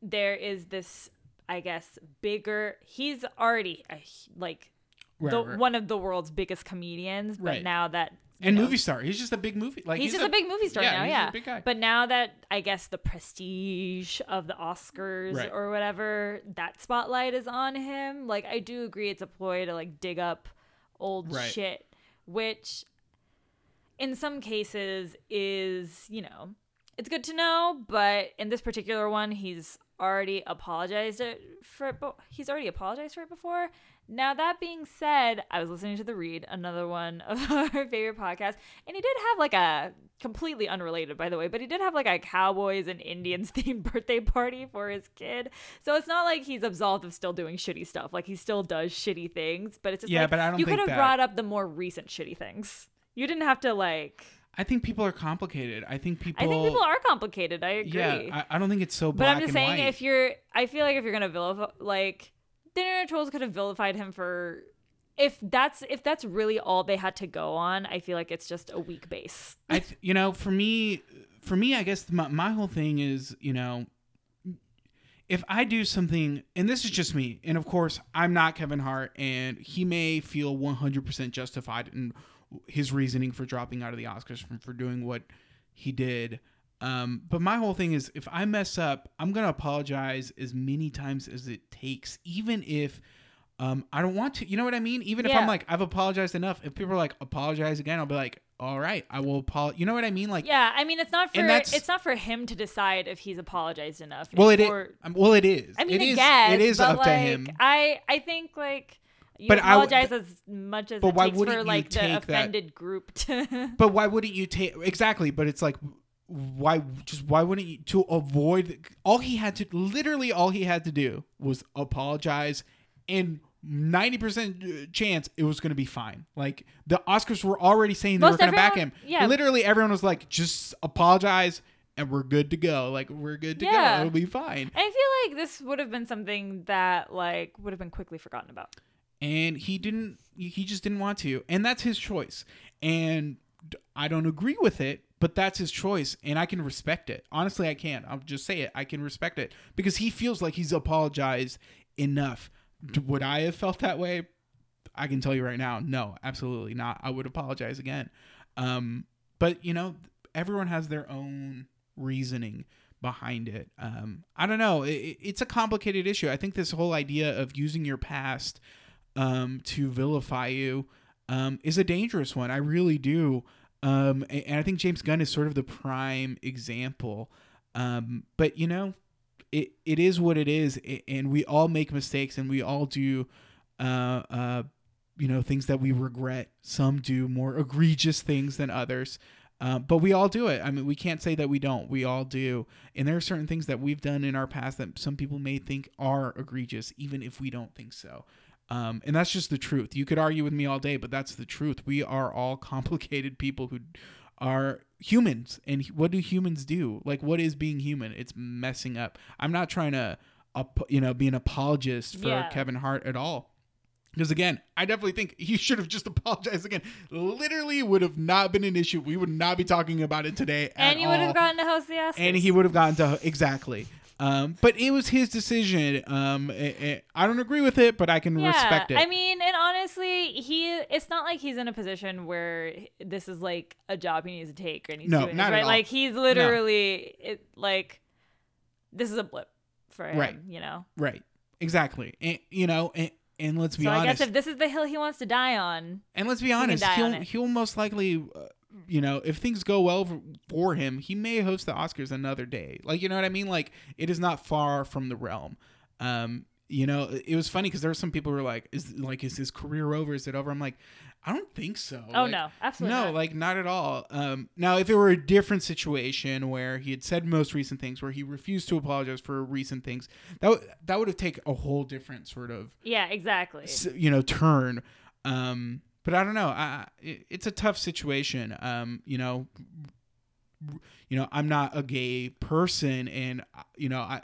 Speaker 1: there is this, I guess, bigger. He's already a, like
Speaker 2: right,
Speaker 1: the
Speaker 2: right.
Speaker 1: one of the world's biggest comedians, but
Speaker 2: Right.
Speaker 1: now that
Speaker 2: and
Speaker 1: know,
Speaker 2: movie star. He's just a big movie. Like
Speaker 1: he's, just a, big movie star
Speaker 2: yeah,
Speaker 1: now,
Speaker 2: he's
Speaker 1: yeah.
Speaker 2: a big guy.
Speaker 1: But now that I guess the prestige of the Oscars or whatever, that spotlight is on him. Like I do agree it's a ploy to like dig up old shit, which in some cases is, you know, it's good to know, but in this particular one he's already apologized for it, but he's already apologized for it before. Now that being said, I was listening to the Read, another one of our favorite podcasts, and he did have like a completely unrelated, by the way, but he did have like a Cowboys and Indians themed birthday party for his kid. So it's not like he's absolved of still doing shitty stuff. Like he still does shitty things, but it's just
Speaker 2: Yeah,
Speaker 1: like
Speaker 2: but I don't
Speaker 1: you could have
Speaker 2: that-
Speaker 1: brought up the more recent shitty things. You didn't have to like.
Speaker 2: I think people are complicated. I think people.
Speaker 1: I think people are complicated. I agree.
Speaker 2: Yeah, I, I don't think it's so
Speaker 1: bad.
Speaker 2: But
Speaker 1: I'm just saying,
Speaker 2: white.
Speaker 1: if you're, I feel like if you're gonna vilify, like, the internet trolls could have vilified him for, if that's if that's really all they had to go on, I feel like it's just a weak base.
Speaker 2: I, th- you know, for me, for me, I guess my, my whole thing is, you know, if I do something, and this is just me, and of course, I'm not Kevin Hart, and he may feel 100% justified in his reasoning for dropping out of the Oscars from for doing what he did. Um, but my whole thing is, if I mess up, I'm gonna apologize as many times as it takes, even if um, I don't want to. You know what I mean? Even if I'm like, I've apologized enough. If people are like, apologize again, I'll be like, all right, I will apologize. You know what I mean? Like,
Speaker 1: Yeah, I mean, it's not for it's not for him to decide if he's apologized enough.
Speaker 2: well,
Speaker 1: it's
Speaker 2: it is.
Speaker 1: for,
Speaker 2: um, Well, it is.
Speaker 1: I mean,
Speaker 2: it
Speaker 1: I
Speaker 2: is.
Speaker 1: guess
Speaker 2: it is up
Speaker 1: like,
Speaker 2: to him.
Speaker 1: I I think like you
Speaker 2: But I
Speaker 1: apologize as much as
Speaker 2: but
Speaker 1: it
Speaker 2: why wouldn't
Speaker 1: for
Speaker 2: you
Speaker 1: like the
Speaker 2: take that-
Speaker 1: offended group to.
Speaker 2: But why wouldn't you take exactly? But it's like, why just why wouldn't you to avoid? All he had to literally all he had to do was apologize, and ninety percent chance it was going to be fine. Like the Oscars were already saying they were going to back him.
Speaker 1: yeah.
Speaker 2: literally everyone was like, just apologize. And we're good to go. Like we're good to
Speaker 1: Yeah.
Speaker 2: go. It'll be fine.
Speaker 1: I feel like this would have been something that like would have been quickly forgotten about.
Speaker 2: And he didn't he just didn't want to and that's his choice. And i don't agree with it but that's his choice and i can respect it. Honestly i can i'll just say it. I can respect it because he feels like he's apologized enough. Would i have felt that way? I can tell you right now no absolutely not. I would apologize again. Um but you know everyone has their own reasoning behind it. Um i don't know. It, it- it's a complicated issue. I think this whole idea of using your past um, to vilify you um, is a dangerous one. I really do. Um, and, I think James Gunn is sort of the prime example. Um, but you know, it, it is what it is, and we all make mistakes, and we all do, uh, uh, you know, things that we regret. Some do more egregious things than others. Uh, but we all do it. I mean, we can't say that we don't. We all do. And there are certain things that we've done in our past that some people may think are egregious, even if we don't think so. Um, and that's just the truth. You could argue with me all day, but that's the truth. We are all complicated people who are humans. And what do humans do? Like, what is being human? It's messing up. I'm not trying to, you know, be an apologist for
Speaker 1: Yeah.
Speaker 2: Kevin Hart at all. Because again, I definitely think he should have just apologized again. Literally would have not been an issue. We would not be talking about it today. at
Speaker 1: and you would have gotten to host the Oscars.
Speaker 2: and he would have gotten to exactly. Um, but it was his decision. Um, eh, eh, I don't agree with it, but I can
Speaker 1: yeah,
Speaker 2: respect it.
Speaker 1: I mean, and honestly, he it's not like he's in a position where this is like a job he needs to take and he's
Speaker 2: No, not
Speaker 1: this,
Speaker 2: at
Speaker 1: right?
Speaker 2: all.
Speaker 1: Like he's literally it like this is a blip for him,
Speaker 2: Right.
Speaker 1: you know.
Speaker 2: right, exactly. And you know, and, and let's be
Speaker 1: So I
Speaker 2: honest.
Speaker 1: guess if this is the hill he wants to die on,
Speaker 2: and let's be honest, he'll
Speaker 1: on
Speaker 2: he'll most likely, uh, you know, if things go well for, him, he may host the Oscars another day. Like you know what I mean? Like it is not far from the realm. Um, you know, it was funny because there were some people who were like, "Is like is his career over? Is it over?" I'm like, I don't think so.
Speaker 1: oh
Speaker 2: Like,
Speaker 1: no, absolutely
Speaker 2: no,
Speaker 1: not.
Speaker 2: like not at all. Um, now, if it were a different situation where he had said most recent things, where he refused to apologize for recent things, that w- that would have taken a whole different sort of
Speaker 1: yeah, exactly.
Speaker 2: you know turn. Um, but I don't know. I, it, it's a tough situation. Um, you know, you know, I'm not a gay person, and uh, you know, I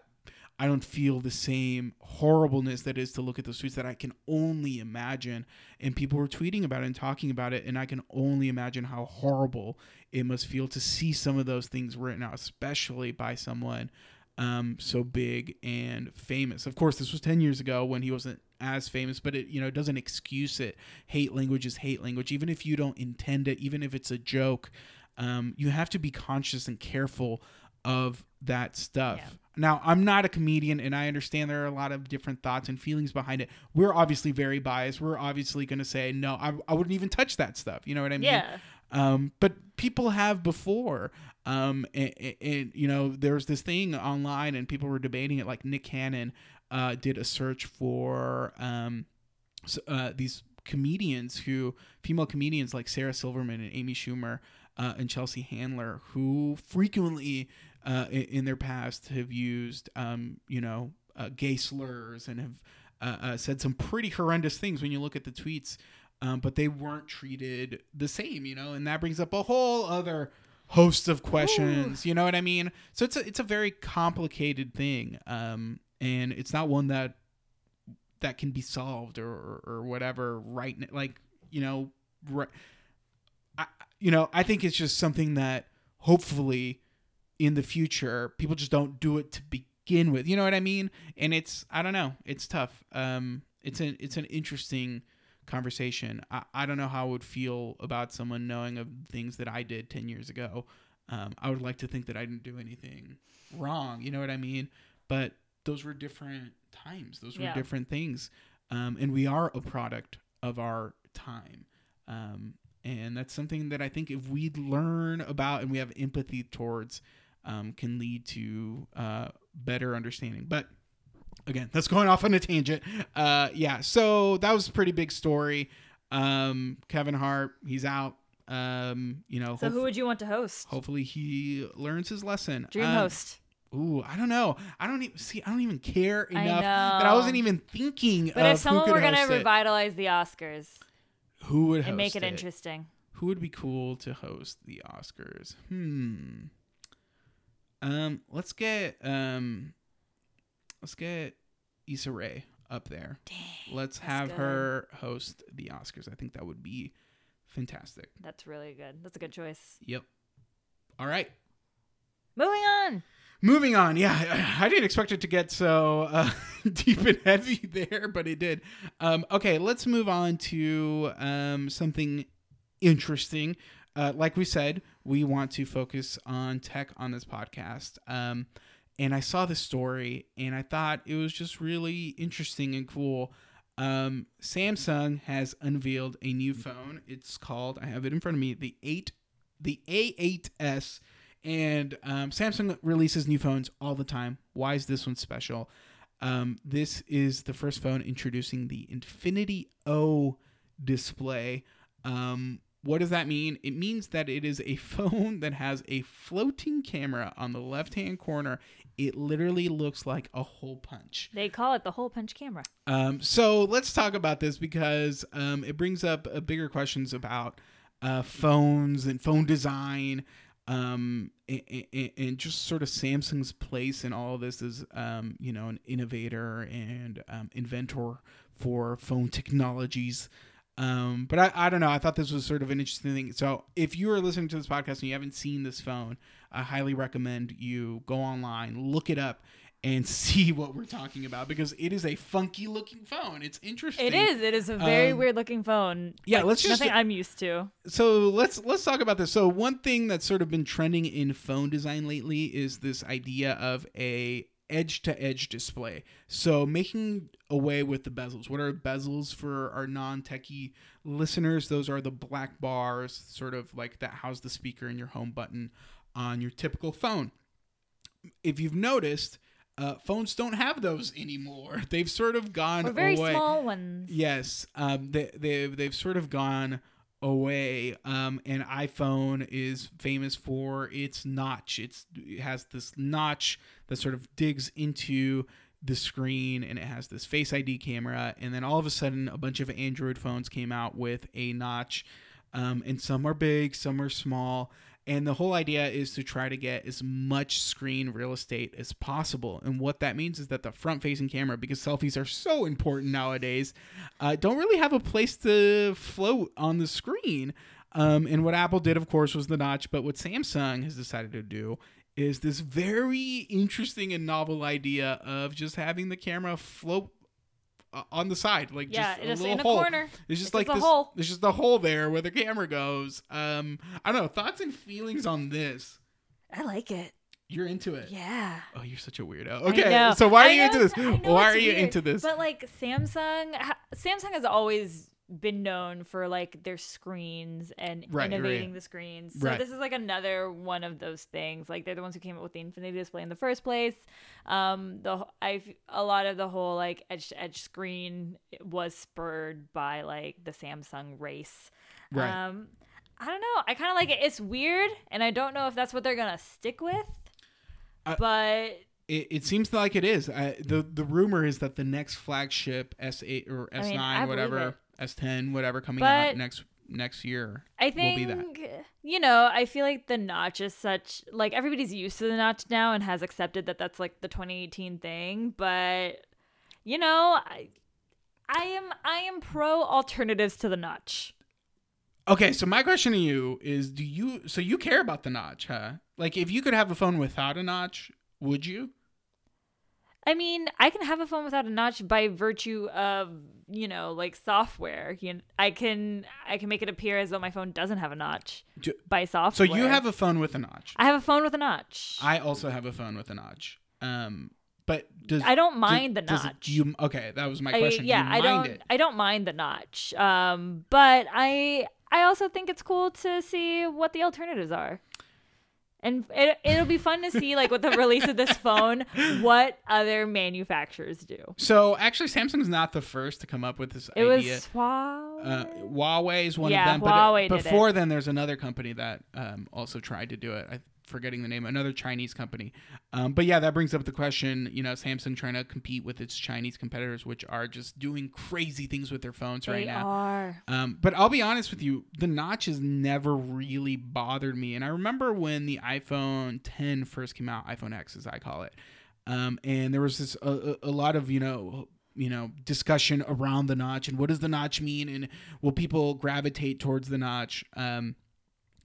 Speaker 2: I don't feel the same horribleness that is to look at those tweets that I can only imagine. And people were tweeting about it and talking about it, and I can only imagine how horrible it must feel to see some of those things written out, especially by someone um, so big and famous. Of course, this was 10 years ago when he wasn't as famous, but it you know doesn't excuse it. Hate language is hate language, even if you don't intend it, even if it's a joke. Um, you have to be conscious and careful of that stuff.
Speaker 1: Yeah.
Speaker 2: Now, I'm not a comedian, and I understand there are a lot of different thoughts and feelings behind it. We're obviously very biased. We're obviously going to say no. I, I wouldn't even touch that stuff. You know what I mean?
Speaker 1: Yeah.
Speaker 2: Um, but people have before. Um, and, and, you know, there was this thing online, and people were debating it. Like Nick Cannon uh, did a search for um, uh, these comedians who, female comedians like Sarah Silverman and Amy Schumer uh, and Chelsea Handler, who frequently uh, in, in their past have used, um, you know, uh, gay slurs and have uh, uh, said some pretty horrendous things when you look at the tweets um, but they weren't treated the same, you know, and that brings up a whole other host of questions. You know what I mean? So it's a it's a very complicated thing, um, and it's not one that that can be solved or or, or whatever. Right, n- like you know, right. I, you know, I think it's just something that hopefully in the future. People just don't do it to begin with. You know what I mean? And it's I don't know. It's tough. Um, it's an it's an interesting conversation. I, I don't know how I would feel about someone knowing of things that I did ten years ago. Um, I would like to think that I didn't do anything wrong. You know what I mean? But those were different times. Those were
Speaker 1: Yeah.
Speaker 2: different things. Um, and we are a product of our time. Um, and that's something that I think if we learn about and we have empathy towards, um, can lead to uh, better understanding. But again, that's going off on a tangent. Uh, yeah, so that was a pretty big story. Um, Kevin Hart, he's out. Um, you know,
Speaker 1: So
Speaker 2: hope-
Speaker 1: who would you want to host?
Speaker 2: hopefully he learns his lesson.
Speaker 1: Dream
Speaker 2: Um,
Speaker 1: host.
Speaker 2: Ooh, I don't know. I don't even see. I don't even care
Speaker 1: I
Speaker 2: enough that I wasn't even thinking.
Speaker 1: But if someone were gonna revitalize the Oscars
Speaker 2: who would host
Speaker 1: and make it, interesting,
Speaker 2: Who would be cool to host the Oscars? Hmm. Um, let's get um, let's get Issa Rae up there.
Speaker 1: dang,
Speaker 2: Let's have
Speaker 1: good.
Speaker 2: her host the Oscars. I think that would be fantastic.
Speaker 1: that's really good. That's a good choice.
Speaker 2: Yep. All right.
Speaker 1: Moving on.
Speaker 2: Moving on, yeah, I, didn't expect it to get so uh, deep and heavy there, but it did. Um, okay, let's move on to um, something interesting. Uh, like we said, we want to focus on tech on this podcast. Um, and I saw this story, and I thought it was just really interesting and cool. Um, Samsung has unveiled a new phone. It's called, I have it in front of me, the eight, the A8s and um, Samsung releases new phones all the time. Why is this one special? Um, this is the first phone introducing the Infinity O display. Um, what does that mean? It means that it is a phone that has a floating camera on the left hand corner. It literally looks like a hole punch.
Speaker 1: They call it the hole punch camera.
Speaker 2: Um, so let's talk about this because um, it brings up uh, bigger questions about uh, phones and phone design, um, and, and, and just sort of Samsung's place in all of this as um, you know an innovator and um, inventor for phone technologies. Um, but I, I don't know. I thought this was sort of an interesting thing. So if you are listening to this podcast and you haven't seen this phone, I highly recommend you go online, look it up, and see what we're talking about because it is a funky looking phone. It's interesting.
Speaker 1: It is. It is a very
Speaker 2: Um,
Speaker 1: weird looking phone.
Speaker 2: yeah,
Speaker 1: Like,
Speaker 2: let's just-
Speaker 1: nothing I'm used to.
Speaker 2: so let's let's talk about this. So one thing that's sort of been trending in phone design lately is this idea of a edge to edge display. So making away with the bezels. What are bezels for our non-techie listeners? Those are the black bars, sort of like that house the speaker and your home button on your typical phone. If you've noticed, uh, phones don't have those anymore. They've sort of gone
Speaker 1: Or very
Speaker 2: away.
Speaker 1: small ones.
Speaker 2: Yes, um, they they've they've sort of gone away. Um, and iPhone is famous for its notch. It's it has this notch that sort of digs into the screen, and it has this Face ID camera. And then all of a sudden, a bunch of Android phones came out with a notch, um, and some are big, some are small. And the whole idea is to try to get as much screen real estate as possible. And what that means is that the front facing camera, because selfies are so important nowadays, uh, don't really have a place to float on the screen. Um, and what Apple did, of course, was the notch. But what Samsung has decided to do is this very interesting and novel idea of just having the camera float uh, on the side, like
Speaker 1: Yeah,
Speaker 2: just a little
Speaker 1: in a
Speaker 2: hole.
Speaker 1: corner.
Speaker 2: It's
Speaker 1: It's
Speaker 2: just
Speaker 1: just
Speaker 2: like
Speaker 1: a
Speaker 2: this.
Speaker 1: hole.
Speaker 2: There's just a hole there where the camera goes. Um, I don't know. Thoughts and feelings on this?
Speaker 1: I like it.
Speaker 2: You're into it.
Speaker 1: Yeah.
Speaker 2: Oh, you're such a weirdo. Okay, so why are
Speaker 1: I
Speaker 2: you
Speaker 1: know
Speaker 2: into this?
Speaker 1: it's- I know
Speaker 2: Why
Speaker 1: it's
Speaker 2: are you
Speaker 1: weird,
Speaker 2: into this?
Speaker 1: But like Samsung, ha- Samsung has always been known for like their screens and
Speaker 2: Right, right.
Speaker 1: innovating the screens. So
Speaker 2: Right.
Speaker 1: this is like another one of those things. Like they're the ones who came up with the Infinity display in the first place. Um, the I a lot of the whole like edge to edge screen was spurred by like the Samsung race.
Speaker 2: Right.
Speaker 1: Um, I don't know. I kind of like it. It's weird, and I don't know if that's what they're gonna stick with.
Speaker 2: I-
Speaker 1: but
Speaker 2: It, it seems like it is. I, the The rumor is that the next flagship S8 or S9,
Speaker 1: I believe
Speaker 2: whatever. S10, whatever, coming
Speaker 1: But-
Speaker 2: out next next year.
Speaker 1: I
Speaker 2: will be
Speaker 1: think you know, I feel like the notch is such like everybody's used to the notch now and has accepted that that's like the 2018 thing, but you know, I I am I am pro alternatives to the notch.
Speaker 2: Okay, so my question to you is: Do you so you care about the notch, huh? Like, if you could have a phone without a notch, would you?
Speaker 1: I mean, I can have a phone without a notch by virtue of you know like software. You know, I can I can make it appear as though my phone doesn't have a notch
Speaker 2: Do-
Speaker 1: by software.
Speaker 2: So you have a phone with a notch.
Speaker 1: I have a phone with a notch.
Speaker 2: I also have a phone with a notch. Um, but does
Speaker 1: I don't
Speaker 2: does-
Speaker 1: mind the
Speaker 2: does it-
Speaker 1: notch.
Speaker 2: you okay? That was my
Speaker 1: I-
Speaker 2: question.
Speaker 1: yeah,
Speaker 2: Do you
Speaker 1: I
Speaker 2: mind
Speaker 1: don't.
Speaker 2: it?
Speaker 1: I don't mind the notch. Um, but I I also think it's cool to see what the alternatives are. And it, it'll be fun to see, like, with the release of this phone, what other manufacturers do.
Speaker 2: So actually, Samsung's not the first to come up with this idea.
Speaker 1: It
Speaker 2: idea.
Speaker 1: was Huawei.
Speaker 2: uh, Huawei is one
Speaker 1: Yeah,
Speaker 2: of them. But
Speaker 1: Huawei
Speaker 2: uh,
Speaker 1: did
Speaker 2: before then, there's another company that um, also tried to do it. I'm forgetting the name. Another Chinese company. Um, but yeah, that brings up the question. You know, Samsung trying to compete with its Chinese competitors, which are just doing crazy things with their phones
Speaker 1: they
Speaker 2: right now.
Speaker 1: are.
Speaker 2: Um, but I'll be honest with you, the notch has never really bothered me. And I remember when the iPhone 10 first came out, iPhone X as I call it, um, and there was this a, a a lot of you know you know discussion around the notch and what does the notch mean and will people gravitate towards the notch? Um,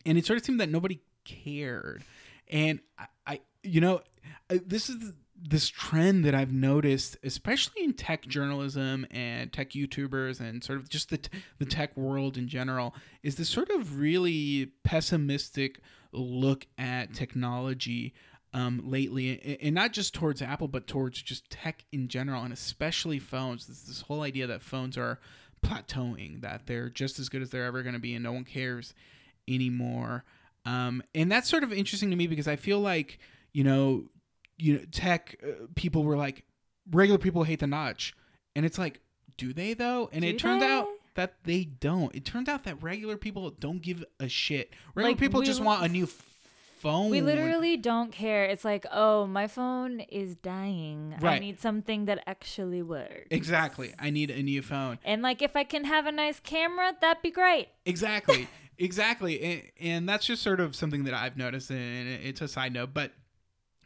Speaker 2: and it sort of seemed that nobody cared. And I, I you know, this is this trend that I've noticed, especially in tech journalism and tech YouTubers and sort of just the t- the tech world in general, is this sort of really pessimistic look at technology um, lately, and not just towards Apple, but towards just tech in general, and especially phones. This this whole idea that phones are plateauing, that they're just as good as they're ever going to be, and no one cares anymore. Um, and that's sort of interesting to me because I feel like you know, you know, tech uh, people were like, regular people hate the notch, and it's like, do they though? And
Speaker 1: Do
Speaker 2: it turned out that they don't. It turns out that regular people don't give a shit. Regular
Speaker 1: Like,
Speaker 2: people just want a new f- phone.
Speaker 1: We literally don't care. It's like, oh, my phone is dying.
Speaker 2: Right.
Speaker 1: I need something that actually works.
Speaker 2: exactly. I need a new phone.
Speaker 1: And like, if I can have a nice camera, that'd be great.
Speaker 2: Exactly. exactly. And, and that's just sort of something that I've noticed, and it's a side note. But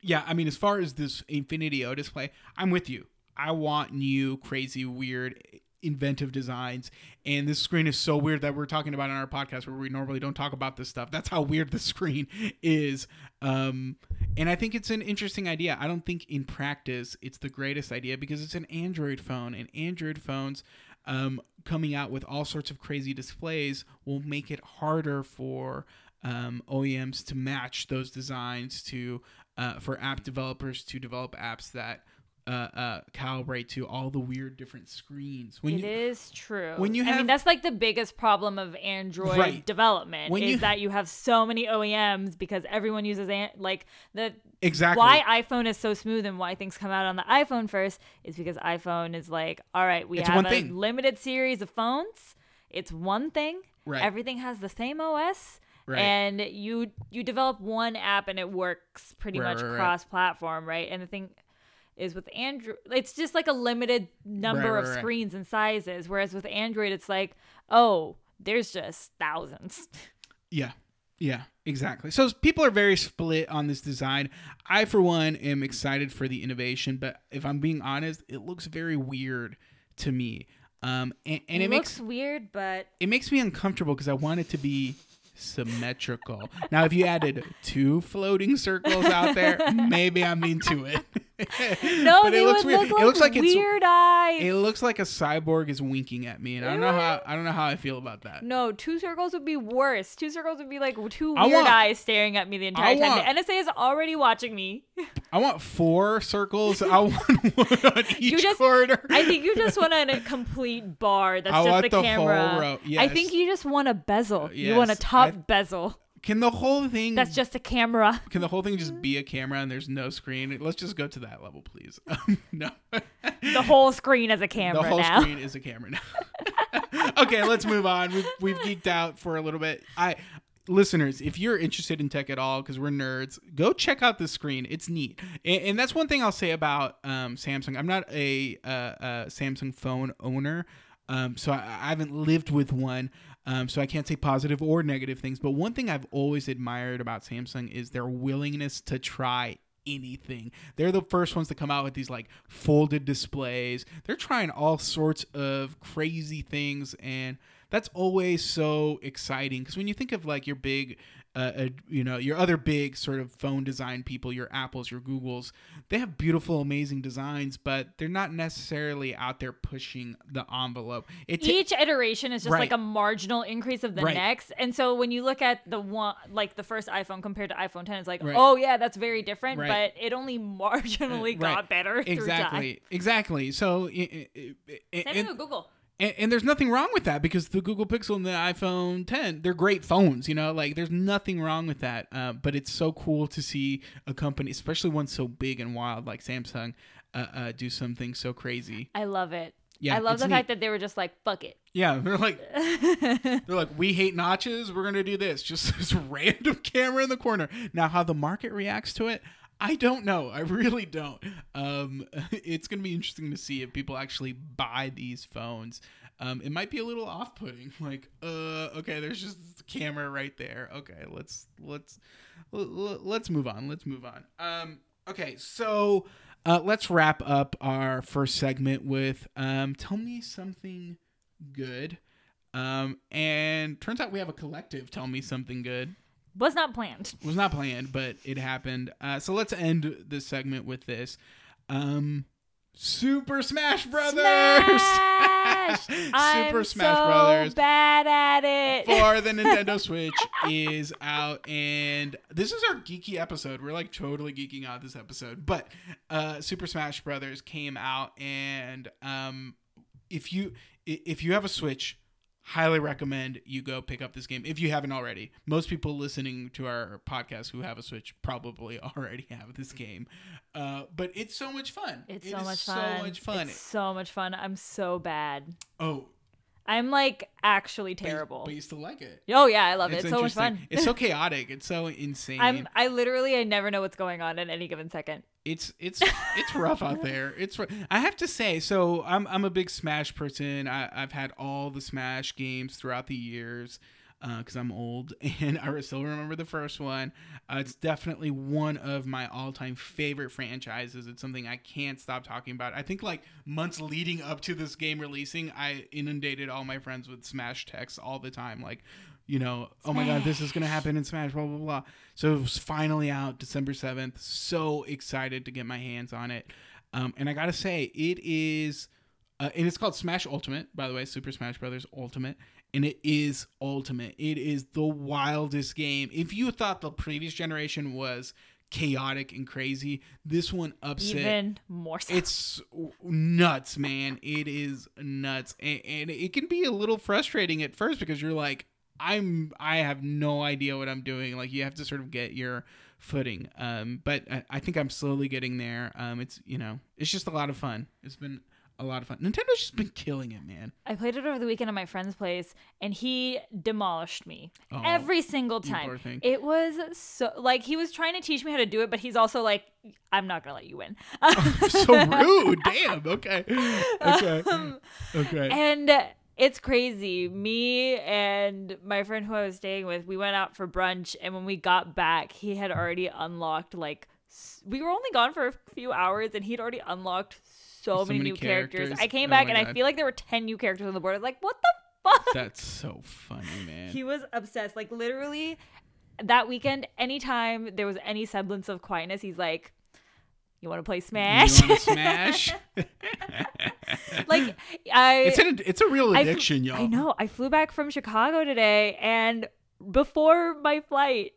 Speaker 2: yeah, I mean, as far as this Infinity O display, I'm with you. I want new, crazy, weird, inventive designs. And this screen is so weird that we're talking about on our podcast where we normally don't talk about this stuff. That's how weird the screen is. Um, and I think it's an interesting idea. I don't think in practice it's the greatest idea because it's an Android phone, and Android phones um, coming out with all sorts of crazy displays will make it harder for um, OEMs to match those designs to uh, for app developers to develop apps that uh, uh, calibrate to all the weird different screens. When
Speaker 1: It is
Speaker 2: you,
Speaker 1: true.
Speaker 2: when you
Speaker 1: I mean, that's like the biggest problem of Android
Speaker 2: Right.
Speaker 1: development
Speaker 2: When
Speaker 1: is
Speaker 2: you-
Speaker 1: that you have so many OEMs because everyone uses an- like the
Speaker 2: exactly
Speaker 1: why iPhone is so smooth and why things come out on the iPhone first is because iPhone is like, all right, we
Speaker 2: It's
Speaker 1: have a
Speaker 2: thing.
Speaker 1: limited series of phones. It's one thing.
Speaker 2: Right.
Speaker 1: Everything has the same OS.
Speaker 2: Right.
Speaker 1: And you you develop one app and it works pretty
Speaker 2: Right,
Speaker 1: much cross platform, right? And the thing is with Android, it's just like a limited number
Speaker 2: Right,
Speaker 1: of
Speaker 2: right, right.
Speaker 1: screens and sizes. Whereas with Android, it's like, oh, there's just thousands.
Speaker 2: Yeah. Yeah, exactly. So people are very split on this design. I, for one, am excited for the innovation, but if I'm being honest, it looks very weird to me. Um, and, and
Speaker 1: it,
Speaker 2: it,
Speaker 1: looks
Speaker 2: makes
Speaker 1: weird, but
Speaker 2: it makes me uncomfortable because I want it to be symmetrical. now, if you added two floating circles out there, maybe I'm into it.
Speaker 1: no,
Speaker 2: but it looks weird.
Speaker 1: look like,
Speaker 2: it looks like
Speaker 1: weird eyes.
Speaker 2: it looks like a cyborg is winking at me, and I don't know how I don't know how I feel about that.
Speaker 1: No, two circles would be worse. Two circles would be like two weird
Speaker 2: want-
Speaker 1: eyes staring at me the entire
Speaker 2: I
Speaker 1: time.
Speaker 2: want-
Speaker 1: the NSA is already watching me.
Speaker 2: I want four circles. I want one on each
Speaker 1: just-
Speaker 2: corridor.
Speaker 1: I think you just want a complete bar that's
Speaker 2: I
Speaker 1: just the
Speaker 2: the
Speaker 1: camera.
Speaker 2: row.
Speaker 1: I think you just want a bezel. You want a
Speaker 2: yes.
Speaker 1: top Bezel.
Speaker 2: Can the whole thing
Speaker 1: That's just a camera.
Speaker 2: can the whole thing just be a camera and there's no screen? Let's just go to that level, please. Um, no.
Speaker 1: The whole screen as a camera
Speaker 2: the whole
Speaker 1: now.
Speaker 2: screen is a camera now. okay, let's move on. We've, we've geeked out for a little bit. I listeners, if you're interested in tech at all, because we're nerds, go check out this screen. It's neat, and, and that's one thing I'll say about um, Samsung. I'm not a, uh, uh Samsung phone owner. Um, so I, I haven't lived with one, um, so I can't say positive or negative things. But one thing I've always admired about Samsung is their willingness to try anything. They're the first ones to come out with these like folded displays. They're trying all sorts of crazy things and that's always so exciting because when you think of like your big uh, uh, uh, you know, your other big sort of phone design people, your Apples, your Googles, they have beautiful, amazing designs, but they're not necessarily out there pushing the envelope. It ta-
Speaker 1: Each iteration is just
Speaker 2: Right.
Speaker 1: like a marginal increase of the
Speaker 2: Right.
Speaker 1: next. And so when you look at the one, like the first iPhone compared to iPhone 10, it's like,
Speaker 2: Right.
Speaker 1: oh yeah, that's very different, but it only marginally
Speaker 2: Right.
Speaker 1: got better.
Speaker 2: exactly, exactly. So, i- i- i-
Speaker 1: Same
Speaker 2: and-
Speaker 1: thing with Google.
Speaker 2: And, and there's nothing wrong with that because the Google Pixel and the iPhone 10, they're great phones, you know, like there's nothing wrong with that. Uh, but it's so cool to see a company, especially one so big and wild like Samsung, uh, uh, do something so crazy.
Speaker 1: I love it.
Speaker 2: Yeah,
Speaker 1: I love the
Speaker 2: neat.
Speaker 1: fact that they were just like, fuck it.
Speaker 2: Yeah, they're like, they're like, we hate notches. We're gonna do this. Just this random camera in the corner. Now, how the market reacts to it, I don't know. I really don't. Um, it's gonna be interesting to see if people actually buy these phones. Um, it might be a little off-putting. Like, uh, okay, there's just a camera right there. Okay, let's let's let's move on. Let's move on. Um, okay, so uh, let's wrap up our first segment with um, tell me something good. Um, and turns out we have a collective tell me something good.
Speaker 1: Was not planned.
Speaker 2: Was not planned, but it happened. Uh, so let's end this segment with this. Um, Super Smash Brothers.
Speaker 1: Smash!
Speaker 2: Super
Speaker 1: I'm
Speaker 2: Smash
Speaker 1: so
Speaker 2: Brothers
Speaker 1: bad at it.
Speaker 2: for the Nintendo Switch is out, and this is our geeky episode. We're like totally geeking out this episode, but uh, Super Smash Brothers came out, and um, if you if you have a Switch, highly recommend you go pick up this game if you haven't already. Most people listening to our podcast who have a Switch probably already have this game, uh, but it's so much fun.
Speaker 1: It's
Speaker 2: It
Speaker 1: so much fun.
Speaker 2: So much fun.
Speaker 1: It's so much fun. I'm so bad.
Speaker 2: oh,
Speaker 1: I'm like actually
Speaker 2: but
Speaker 1: terrible.
Speaker 2: but you still like it.
Speaker 1: oh yeah, I love it. It's so much fun.
Speaker 2: It's so chaotic. It's so insane.
Speaker 1: I'm I literally I never know what's going on at any given second.
Speaker 2: it's it's it's rough out there. It's I have to say. So I'm I'm a big Smash person. I, I've had all the Smash games throughout the years because I'm old and I still remember the first one. Uh, it's definitely one of my all-time favorite franchises. It's something I can't stop talking about. I think like months leading up to this game releasing, I inundated all my friends with Smash texts all the time, like. You know, oh my god, this is gonna happen in Smash, blah blah blah. So it was finally out December seventh. So excited to get my hands on it. Um, and I gotta say, it is, uh, and it's called Smash Ultimate, by the way, Super Smash Brothers Ultimate, and it is ultimate. It is the wildest game. If you thought the previous generation was chaotic and crazy, this one ups it.
Speaker 1: Even more so.
Speaker 2: It's nuts, man. It is nuts, and, and it can be a little frustrating at first because you're like, I'm, I have no idea what I'm doing. Like you have to sort of get your footing. Um, but I, I think I'm slowly getting there. Um, it's you know, it's just a lot of fun. It's been a lot of fun. Nintendo's just been killing it, man.
Speaker 1: I played it over the weekend at my friend's place, and he demolished me
Speaker 2: Oh,
Speaker 1: every single time. It was so like he was trying to teach me how to do it, but he's also like, "I'm not gonna let you win."
Speaker 2: so rude. Damn. Okay. Okay.
Speaker 1: Um,
Speaker 2: Okay.
Speaker 1: and it's crazy. Me and my friend who I was staying with, we went out for brunch, and when we got back, he had already unlocked like we were only gone for a few hours, and he'd already unlocked so,
Speaker 2: So
Speaker 1: many,
Speaker 2: many
Speaker 1: new characters.
Speaker 2: characters.
Speaker 1: I came
Speaker 2: Oh
Speaker 1: back and I feel like there were ten new characters on the board. I was like, what the fuck?
Speaker 2: That's so funny, man.
Speaker 1: He was obsessed. Like literally that weekend, anytime there was any semblance of quietness, he's like, You wanna play Smash?
Speaker 2: Want to smash?
Speaker 1: like I
Speaker 2: it's an it's a real
Speaker 1: I
Speaker 2: addiction, y'all.
Speaker 1: I know. I flew back from Chicago today and before my flight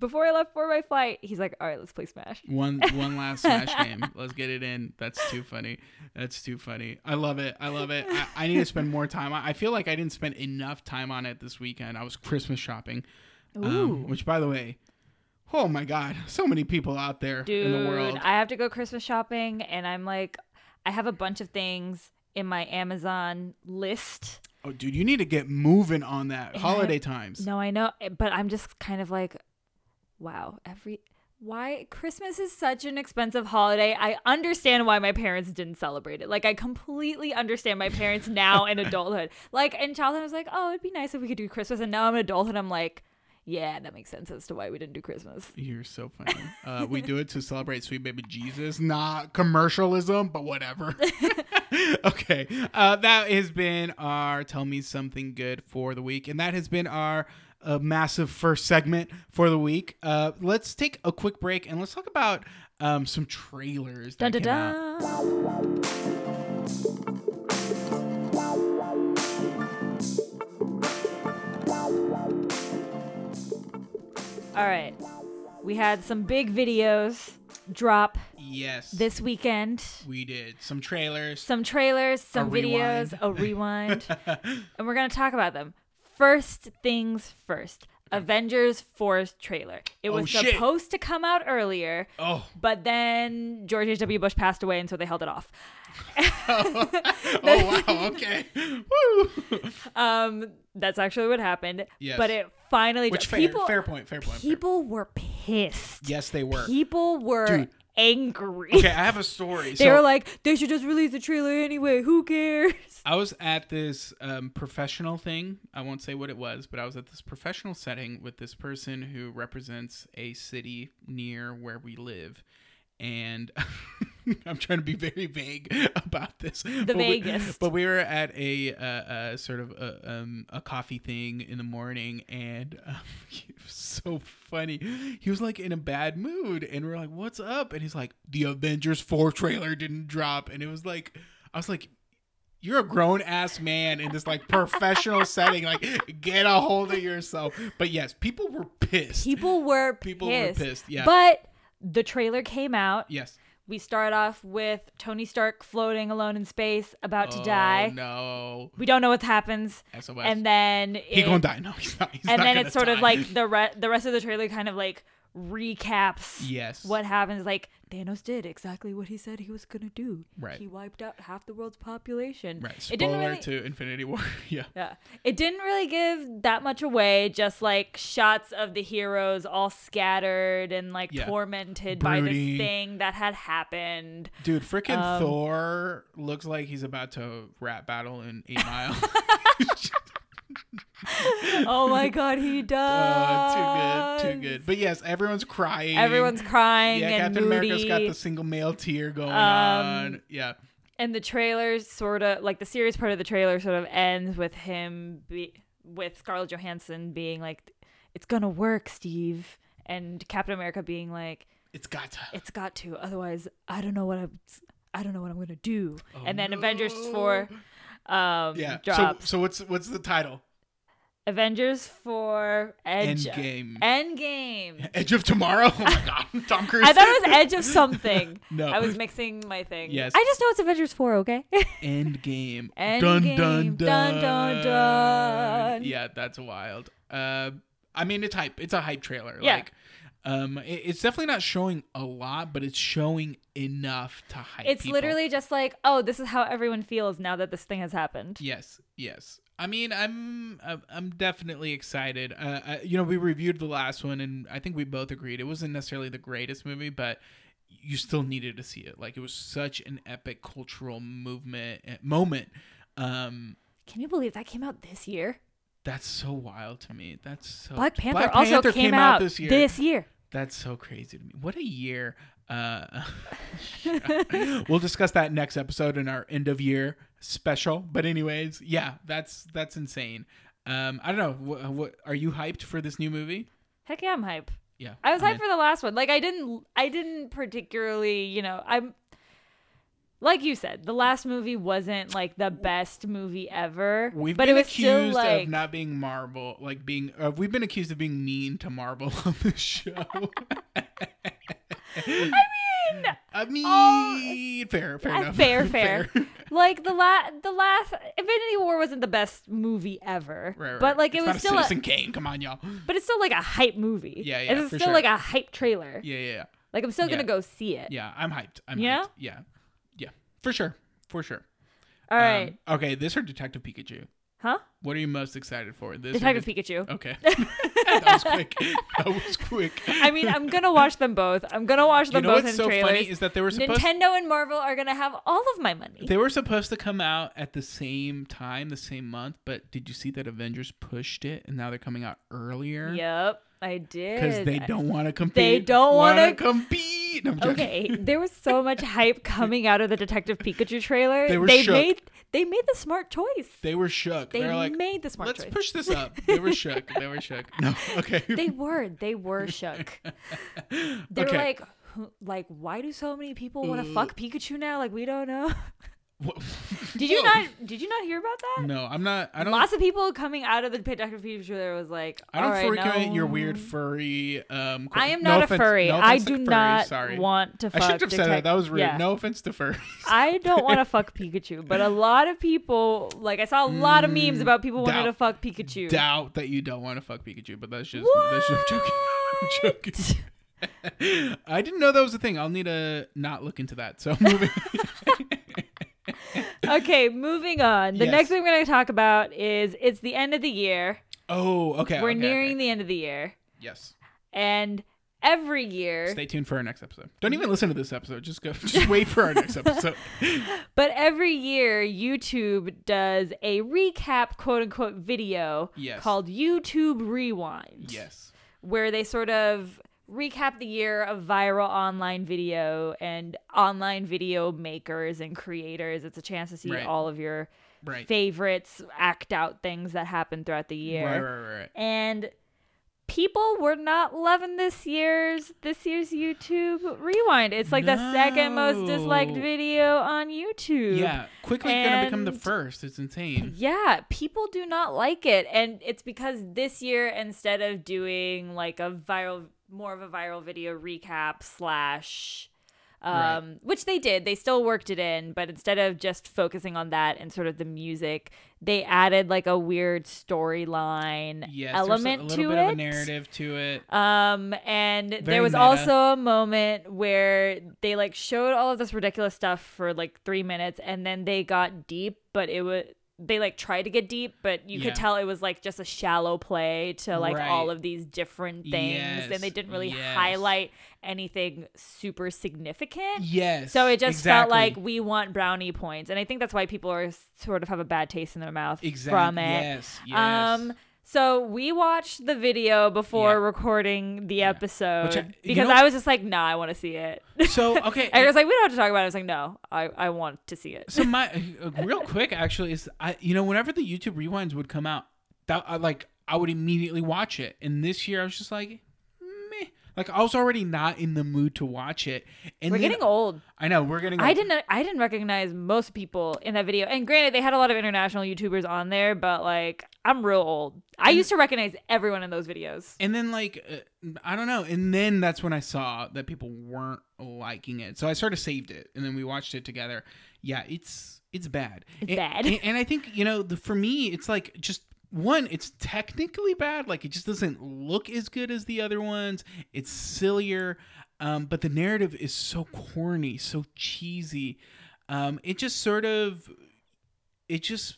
Speaker 1: before I left for my flight, he's like, All right, let's play Smash.
Speaker 2: One one last Smash game. Let's get it in. That's too funny. That's too funny. I love it. I love it. I, I need to spend more time. I I feel like I didn't spend enough time on it this weekend. I was Christmas shopping,
Speaker 1: Ooh.
Speaker 2: um, which by the way, oh my god, so many people out there
Speaker 1: Dude,
Speaker 2: in the world.
Speaker 1: I have to go Christmas shopping and I'm like I have a bunch of things in my Amazon list.
Speaker 2: oh, dude, you need to get moving on that.
Speaker 1: And
Speaker 2: Holiday
Speaker 1: I-
Speaker 2: times.
Speaker 1: No, I know, but I'm just kind of like, wow, every why Christmas is such an expensive holiday. I understand why my parents didn't celebrate it. Like I completely understand my parents now in adulthood. Like in childhood I was like, "Oh, it'd be nice if we could do Christmas." And now I'm an adult and I'm like, yeah, that makes sense as to why we didn't do Christmas.
Speaker 2: You're so funny. Uh, we do it to celebrate sweet baby Jesus, not commercialism, but whatever. okay, uh, that has been our tell me something good for the week, and that has been our a massive first segment for the week. Uh, let's take a quick break and let's talk about um, some trailers.
Speaker 1: Dun,
Speaker 2: That
Speaker 1: dun,
Speaker 2: came out.
Speaker 1: dun. All right. We had some big videos drop
Speaker 2: Yes,
Speaker 1: this weekend.
Speaker 2: we did some trailers.
Speaker 1: Some trailers, some videos,
Speaker 2: rewind.
Speaker 1: a rewind, and we're going to talk about them. First things first. Avengers 4 trailer. It
Speaker 2: Oh,
Speaker 1: was
Speaker 2: shit.
Speaker 1: supposed to come out earlier,
Speaker 2: oh,
Speaker 1: but then George H.W. Bush passed away, and so they held it off.
Speaker 2: oh wow, okay, woo.
Speaker 1: Um, that's actually what happened.
Speaker 2: Yes.
Speaker 1: But it finally
Speaker 2: Which fair,
Speaker 1: people
Speaker 2: fair point, fair point. fair-
Speaker 1: people were pissed.
Speaker 2: Yes, they were.
Speaker 1: People were
Speaker 2: Dude.
Speaker 1: Angry.
Speaker 2: Okay, I have a story.
Speaker 1: they
Speaker 2: so,
Speaker 1: were like, they should just release the trailer anyway. Who cares?
Speaker 2: I was at this um, professional thing. I won't say what it was, but I was at this professional setting with this person who represents a city near where we live. And I'm trying to be very vague about this. The but we- but we were at a, uh, uh, sort of a, um, a coffee thing in the morning, and um, it was so funny. He was like in a bad mood, and we're like, "What's up?" And he's like, "The Avengers 4 trailer didn't drop," and it was like, I was like, you're a grown ass man in this like professional setting. Like, get a hold of yourself. But yes, people were pissed.
Speaker 1: People were
Speaker 2: People
Speaker 1: pissed.
Speaker 2: were pissed. Yeah.
Speaker 1: But the trailer came out.
Speaker 2: yes.
Speaker 1: We start off with Tony Stark floating alone in space, about to
Speaker 2: Oh,
Speaker 1: die.
Speaker 2: No.
Speaker 1: We don't know what happens.
Speaker 2: SOS.
Speaker 1: And then
Speaker 2: he gonna die. No, he's not. He's
Speaker 1: and
Speaker 2: not
Speaker 1: then it's sort of like the re- the rest of the trailer kind of like recaps
Speaker 2: Yes.
Speaker 1: what happens like Thanos did exactly what he said he was gonna do.
Speaker 2: Right.
Speaker 1: He wiped out half the world's population.
Speaker 2: Right.
Speaker 1: It didn't really
Speaker 2: to Infinity War. yeah.
Speaker 1: Yeah. It didn't really give that much away, just like shots of the heroes all scattered and like
Speaker 2: Yeah.
Speaker 1: tormented by this thing that had happened.
Speaker 2: Dude, freaking
Speaker 1: Um,
Speaker 2: Thor looks like he's about to rap battle in Eight Mile.
Speaker 1: oh my god, he does.
Speaker 2: Uh, too good, too good. But yes, everyone's crying.
Speaker 1: Everyone's crying
Speaker 2: Yeah,
Speaker 1: and
Speaker 2: Captain
Speaker 1: moody.
Speaker 2: America's got the single male tear going
Speaker 1: Um,
Speaker 2: on. Yeah.
Speaker 1: and the trailers sort of like the serious part of the trailer sort of ends with him be with Scarlett Johansson being like it's to work, Steve, and Captain America being like
Speaker 2: It's got to.
Speaker 1: it's got to otherwise I don't know what I'm I don't know what I'm going to do.
Speaker 2: Oh,
Speaker 1: and then Avengers 4 um
Speaker 2: Yeah.
Speaker 1: drops.
Speaker 2: So so what's what's the title?
Speaker 1: Avengers 4 Edge
Speaker 2: Endgame.
Speaker 1: Endgame.
Speaker 2: Edge of Tomorrow. Oh my god, Tom Cruise.
Speaker 1: I thought it was Edge of something.
Speaker 2: No.
Speaker 1: I was mixing my thing.
Speaker 2: Yes.
Speaker 1: I just know it's Avengers 4, okay?
Speaker 2: Endgame.
Speaker 1: Endgame.
Speaker 2: Dun dun dun
Speaker 1: Dun, dun, dun.
Speaker 2: Yeah, that's wild. Uh, I mean, it's hype. It's a hype trailer.
Speaker 1: Yeah.
Speaker 2: Like, um, it- it's definitely not showing a lot, but it's showing enough to hype.
Speaker 1: It's
Speaker 2: people.
Speaker 1: literally just like, oh, this is how everyone feels now that this thing has happened.
Speaker 2: Yes, yes. I mean, I'm I'm- I'm definitely excited. Uh, I, you know, we reviewed the last one, and I think we both agreed it wasn't necessarily the greatest movie, but you still needed to see it. Like, it was such an epic cultural movement uh, moment. Um,
Speaker 1: Can you believe that came out this year?
Speaker 2: that's so wild to me. That's so
Speaker 1: Black Panther
Speaker 2: Black
Speaker 1: also
Speaker 2: Panther
Speaker 1: came, out,
Speaker 2: this year.
Speaker 1: This year.
Speaker 2: That's so crazy to me. What a year. Uh, we'll discuss that next episode in our end of year special. But anyways, yeah, that's that's insane. Um, I don't know. What, what are you hyped for this new movie?
Speaker 1: Heck yeah, I'm hype.
Speaker 2: Yeah,
Speaker 1: I was
Speaker 2: I'm
Speaker 1: hyped for the last one. Like I didn't I didn't particularly, you know, I'm like you said, the last movie wasn't like the best movie ever.
Speaker 2: We've
Speaker 1: but
Speaker 2: been
Speaker 1: it was still
Speaker 2: accused
Speaker 1: like
Speaker 2: of not being Marvel, like being. Uh, we've been accused of being mean to Marvel on the show. I
Speaker 1: mean,
Speaker 2: I mean,
Speaker 1: oh,
Speaker 2: fair, fair
Speaker 1: uh,
Speaker 2: enough.
Speaker 1: fair, fair. like the last, the last Infinity War wasn't the best movie ever.
Speaker 2: Right, right.
Speaker 1: But like it
Speaker 2: It's
Speaker 1: was still
Speaker 2: a
Speaker 1: a,
Speaker 2: Kane. Come on, y'all.
Speaker 1: but it's still like a hype movie.
Speaker 2: Yeah, yeah,
Speaker 1: It's still
Speaker 2: sure.
Speaker 1: like a hype trailer.
Speaker 2: Yeah, yeah, yeah.
Speaker 1: Like I'm still
Speaker 2: Yeah.
Speaker 1: gonna go see it.
Speaker 2: Yeah, I'm hyped. I'm
Speaker 1: Yeah?
Speaker 2: hyped. Yeah. Yeah. For sure. For sure.
Speaker 1: All right.
Speaker 2: Um, okay, this or Detective Pikachu?
Speaker 1: Huh?
Speaker 2: What are you most excited for? This
Speaker 1: Detective
Speaker 2: Det-
Speaker 1: Pikachu.
Speaker 2: Okay. that was quick. That was quick.
Speaker 1: I mean, I'm gonna watch them both. I'm gonna watch them you
Speaker 2: know
Speaker 1: both
Speaker 2: what's
Speaker 1: in
Speaker 2: so
Speaker 1: trailers.
Speaker 2: funny is that they were supposed
Speaker 1: Nintendo and Marvel are gonna have all of my money.
Speaker 2: they were supposed to come out at the same time, the same month, but did you see that Avengers pushed it and now they're coming out earlier?
Speaker 1: Yep, I did.
Speaker 2: Because they don't want to compete.
Speaker 1: They don't
Speaker 2: wanna
Speaker 1: wanna-
Speaker 2: compete. Feet. No,
Speaker 1: Okay, there was so much hype coming out of the Detective Pikachu trailer.
Speaker 2: They were
Speaker 1: they
Speaker 2: shook.
Speaker 1: made they made the smart choice.
Speaker 2: They were shook.
Speaker 1: They
Speaker 2: They're like,
Speaker 1: made the smart
Speaker 2: let's
Speaker 1: choice.
Speaker 2: push this up. They were shook. They were shook. No, okay.
Speaker 1: They were. They were shook. They were like, like, why do so many people want
Speaker 2: Uh,
Speaker 1: to fuck Pikachu now? Like, we don't know. Did you not? Did you not hear about that?
Speaker 2: No, I'm not. I don't.
Speaker 1: Lots of people coming out of the Detective Pikachu there was like,
Speaker 2: I don't
Speaker 1: "All right,
Speaker 2: out
Speaker 1: no."
Speaker 2: your weird furry. Um,
Speaker 1: I am
Speaker 2: no
Speaker 1: not
Speaker 2: offense-
Speaker 1: a furry.
Speaker 2: no
Speaker 1: I do
Speaker 2: furries,
Speaker 1: not
Speaker 2: Sorry.
Speaker 1: want to
Speaker 2: I
Speaker 1: fuck.
Speaker 2: shouldn't have said that. That was rude.
Speaker 1: Yeah.
Speaker 2: No offense to furries.
Speaker 1: I don't want to fuck Pikachu, but a lot of people, like I saw a lot of memes
Speaker 2: Mm,
Speaker 1: about people wanting to fuck Pikachu.
Speaker 2: Doubt that you don't want to fuck Pikachu, but that's just that's just joking. I'm joking. I didn't know that was a thing. I'll need to not look into that. So moving.
Speaker 1: okay, moving on. The
Speaker 2: Yes.
Speaker 1: next thing we're going to talk about is it's the end of the year.
Speaker 2: oh, okay.
Speaker 1: we're
Speaker 2: okay,
Speaker 1: nearing
Speaker 2: okay.
Speaker 1: the end of the year,
Speaker 2: Yes.
Speaker 1: and every year,
Speaker 2: Stay tuned for our next episode. Don't even listen to this episode. Just go. Just wait for our next episode.
Speaker 1: but every year, YouTube does a recap, quote unquote, video
Speaker 2: Yes.
Speaker 1: called YouTube Rewind.
Speaker 2: Yes.
Speaker 1: where they sort of recap the year of viral online video and online video makers and creators. It's a chance to see
Speaker 2: Right.
Speaker 1: all of your
Speaker 2: Right.
Speaker 1: favorites act out things that happened throughout the year.
Speaker 2: Right. Right. Right.
Speaker 1: And people were not loving this year's this year's YouTube rewind. It's like the second most disliked video on YouTube.
Speaker 2: Yeah. Quickly gonna become the first. It's insane.
Speaker 1: Yeah, people do not like it. And it's because this year, instead of doing like a viral, more of a viral video recap slash,
Speaker 2: Right.
Speaker 1: um, which they did, they still worked it in, but instead of just focusing on that and sort of the music, they added like a weird storyline
Speaker 2: Yes.
Speaker 1: element
Speaker 2: there's a little
Speaker 1: to
Speaker 2: bit
Speaker 1: it.
Speaker 2: of a narrative to it.
Speaker 1: Um, and
Speaker 2: Very
Speaker 1: there was
Speaker 2: meta.
Speaker 1: also a moment where they like showed all of this ridiculous stuff for like three minutes, and then they got deep, but it was they like tried to get deep, but you
Speaker 2: Yeah.
Speaker 1: could tell it was like just a shallow play to like all of these different things, and they didn't really
Speaker 2: yes.
Speaker 1: highlight anything super significant.
Speaker 2: Yes.
Speaker 1: So it just felt like we want brownie points, and I think that's why people are sort of have a bad taste in their mouth
Speaker 2: exactly.
Speaker 1: from it.
Speaker 2: Yes. Yes.
Speaker 1: Um, so we watched the video before
Speaker 2: Yeah.
Speaker 1: recording the episode
Speaker 2: Which I- you
Speaker 1: because
Speaker 2: know-
Speaker 1: I was just like, nah, I want to see it.
Speaker 2: so okay.
Speaker 1: I was like, we don't have to talk about it. I was like, no, I, I want to see it.
Speaker 2: So my uh, real quick actually is I you know whenever the YouTube rewinds would come out that I like I would immediately watch it and this year I was just like like I was already not in the mood to watch it and
Speaker 1: We're
Speaker 2: then-
Speaker 1: getting old.
Speaker 2: I know we're getting
Speaker 1: I didn't I didn't recognize most people in that video. And granted, they had a lot of international YouTubers on there, but like I'm real old. I used to recognize everyone in those videos.
Speaker 2: and then like uh, I don't know and then that's when I saw that people weren't liking it so I sort of saved it and then we watched it together yeah it's it's bad
Speaker 1: It's
Speaker 2: And-
Speaker 1: bad.
Speaker 2: and, and I think you know the for me it's like just one it's technically bad like it just doesn't look as good as the other ones. It's sillier um, but the narrative is so corny so cheesy. Um, it just sort of it just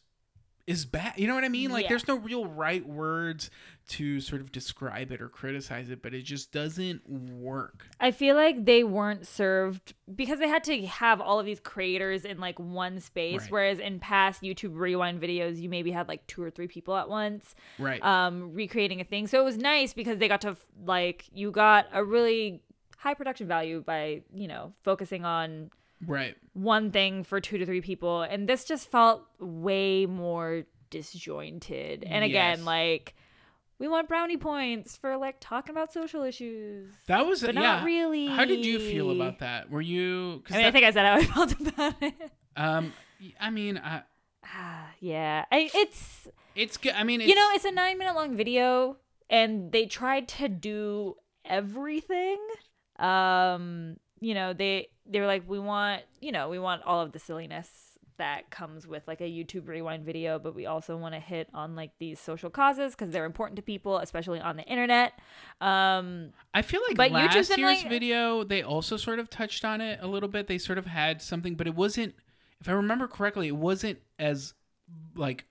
Speaker 2: is bad you know what i mean? Like
Speaker 1: Yeah.
Speaker 2: there's no real right words to sort of describe it or criticize it but it just doesn't work
Speaker 1: I feel like they weren't served because they had to have all of these creators in like one space.
Speaker 2: Right.
Speaker 1: Whereas in past YouTube rewind videos, you maybe had like two or three people at once
Speaker 2: right
Speaker 1: um, recreating a thing. So it was nice because they got to like you got a really high production value by you know focusing on
Speaker 2: right
Speaker 1: one thing for two to three people, and this just felt way more disjointed. And again,
Speaker 2: Yes.
Speaker 1: like. We want brownie points for like talking about social issues.
Speaker 2: that was
Speaker 1: But
Speaker 2: yeah
Speaker 1: not really.
Speaker 2: how did you feel about that were you 'cause
Speaker 1: I mean, I think I said how I felt about it.
Speaker 2: Um, I mean, I,
Speaker 1: Ah, yeah, I, it's
Speaker 2: it's good. I mean, it's,
Speaker 1: you know, it's a nine minute long video, and they tried to do everything. Um, you know, they they were like, we want, you know, we want all of the silliness that comes with like a YouTube rewind video, but we also want to hit on like these social causes because they're important to people, especially on the internet. Um,
Speaker 2: I feel like
Speaker 1: but
Speaker 2: last
Speaker 1: YouTube's
Speaker 2: year's
Speaker 1: like-
Speaker 2: video they also sort of touched on it a little bit. They sort of had something, but it wasn't. If I remember correctly, it wasn't as like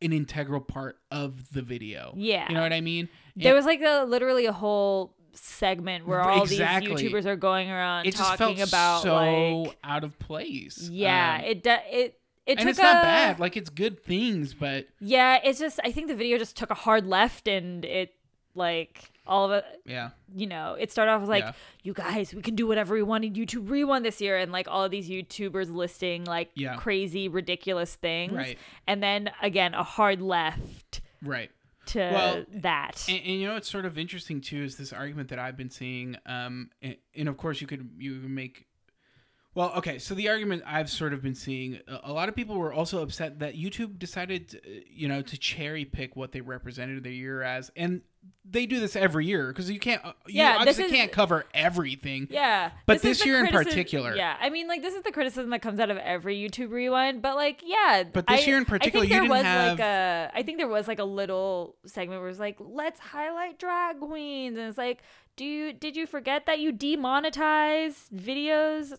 Speaker 2: an integral part of the video.
Speaker 1: Yeah.
Speaker 2: you know what I mean.
Speaker 1: there
Speaker 2: And
Speaker 1: was like a literally a whole segment where all
Speaker 2: Exactly.
Speaker 1: these YouTubers are going around
Speaker 2: it just
Speaker 1: talking
Speaker 2: felt
Speaker 1: about
Speaker 2: so
Speaker 1: like
Speaker 2: out of place.
Speaker 1: yeah,
Speaker 2: Um,
Speaker 1: it it it
Speaker 2: and it's not
Speaker 1: a-
Speaker 2: bad. Like it's good things, but
Speaker 1: Yeah, it's just I think the video just took a hard left and it like all of it
Speaker 2: Yeah.
Speaker 1: you know, it started off with like,
Speaker 2: Yeah.
Speaker 1: you guys, we can do whatever we want in YouTube Rewind this year, and like all of these YouTubers listing like
Speaker 2: Yeah.
Speaker 1: crazy, ridiculous things,
Speaker 2: Right.
Speaker 1: and then again a hard left
Speaker 2: Right.
Speaker 1: To
Speaker 2: Well,
Speaker 1: that.
Speaker 2: And, and you know what's sort of interesting too is this argument that I've been seeing. Um, and, and of course you could you make. Well, okay. So the argument I've sort of been seeing, a, a lot of people were also upset that YouTube decided, you know, to cherry pick what they represented their year as, and they do this every year because you can't, uh, you
Speaker 1: Yeah, this
Speaker 2: obviously
Speaker 1: is-
Speaker 2: can't cover everything.
Speaker 1: yeah,
Speaker 2: But
Speaker 1: is
Speaker 2: this
Speaker 1: the
Speaker 2: year in particular-
Speaker 1: yeah, I mean, like this is the criticism that comes out of every YouTube Rewind, but like, yeah,
Speaker 2: But this
Speaker 1: I-
Speaker 2: year in particular,
Speaker 1: I think
Speaker 2: you
Speaker 1: there
Speaker 2: didn't
Speaker 1: was
Speaker 2: have-
Speaker 1: like a, I think there was like a little segment where it's like, let's highlight drag queens, and it's like, do you did you forget that you demonetize videos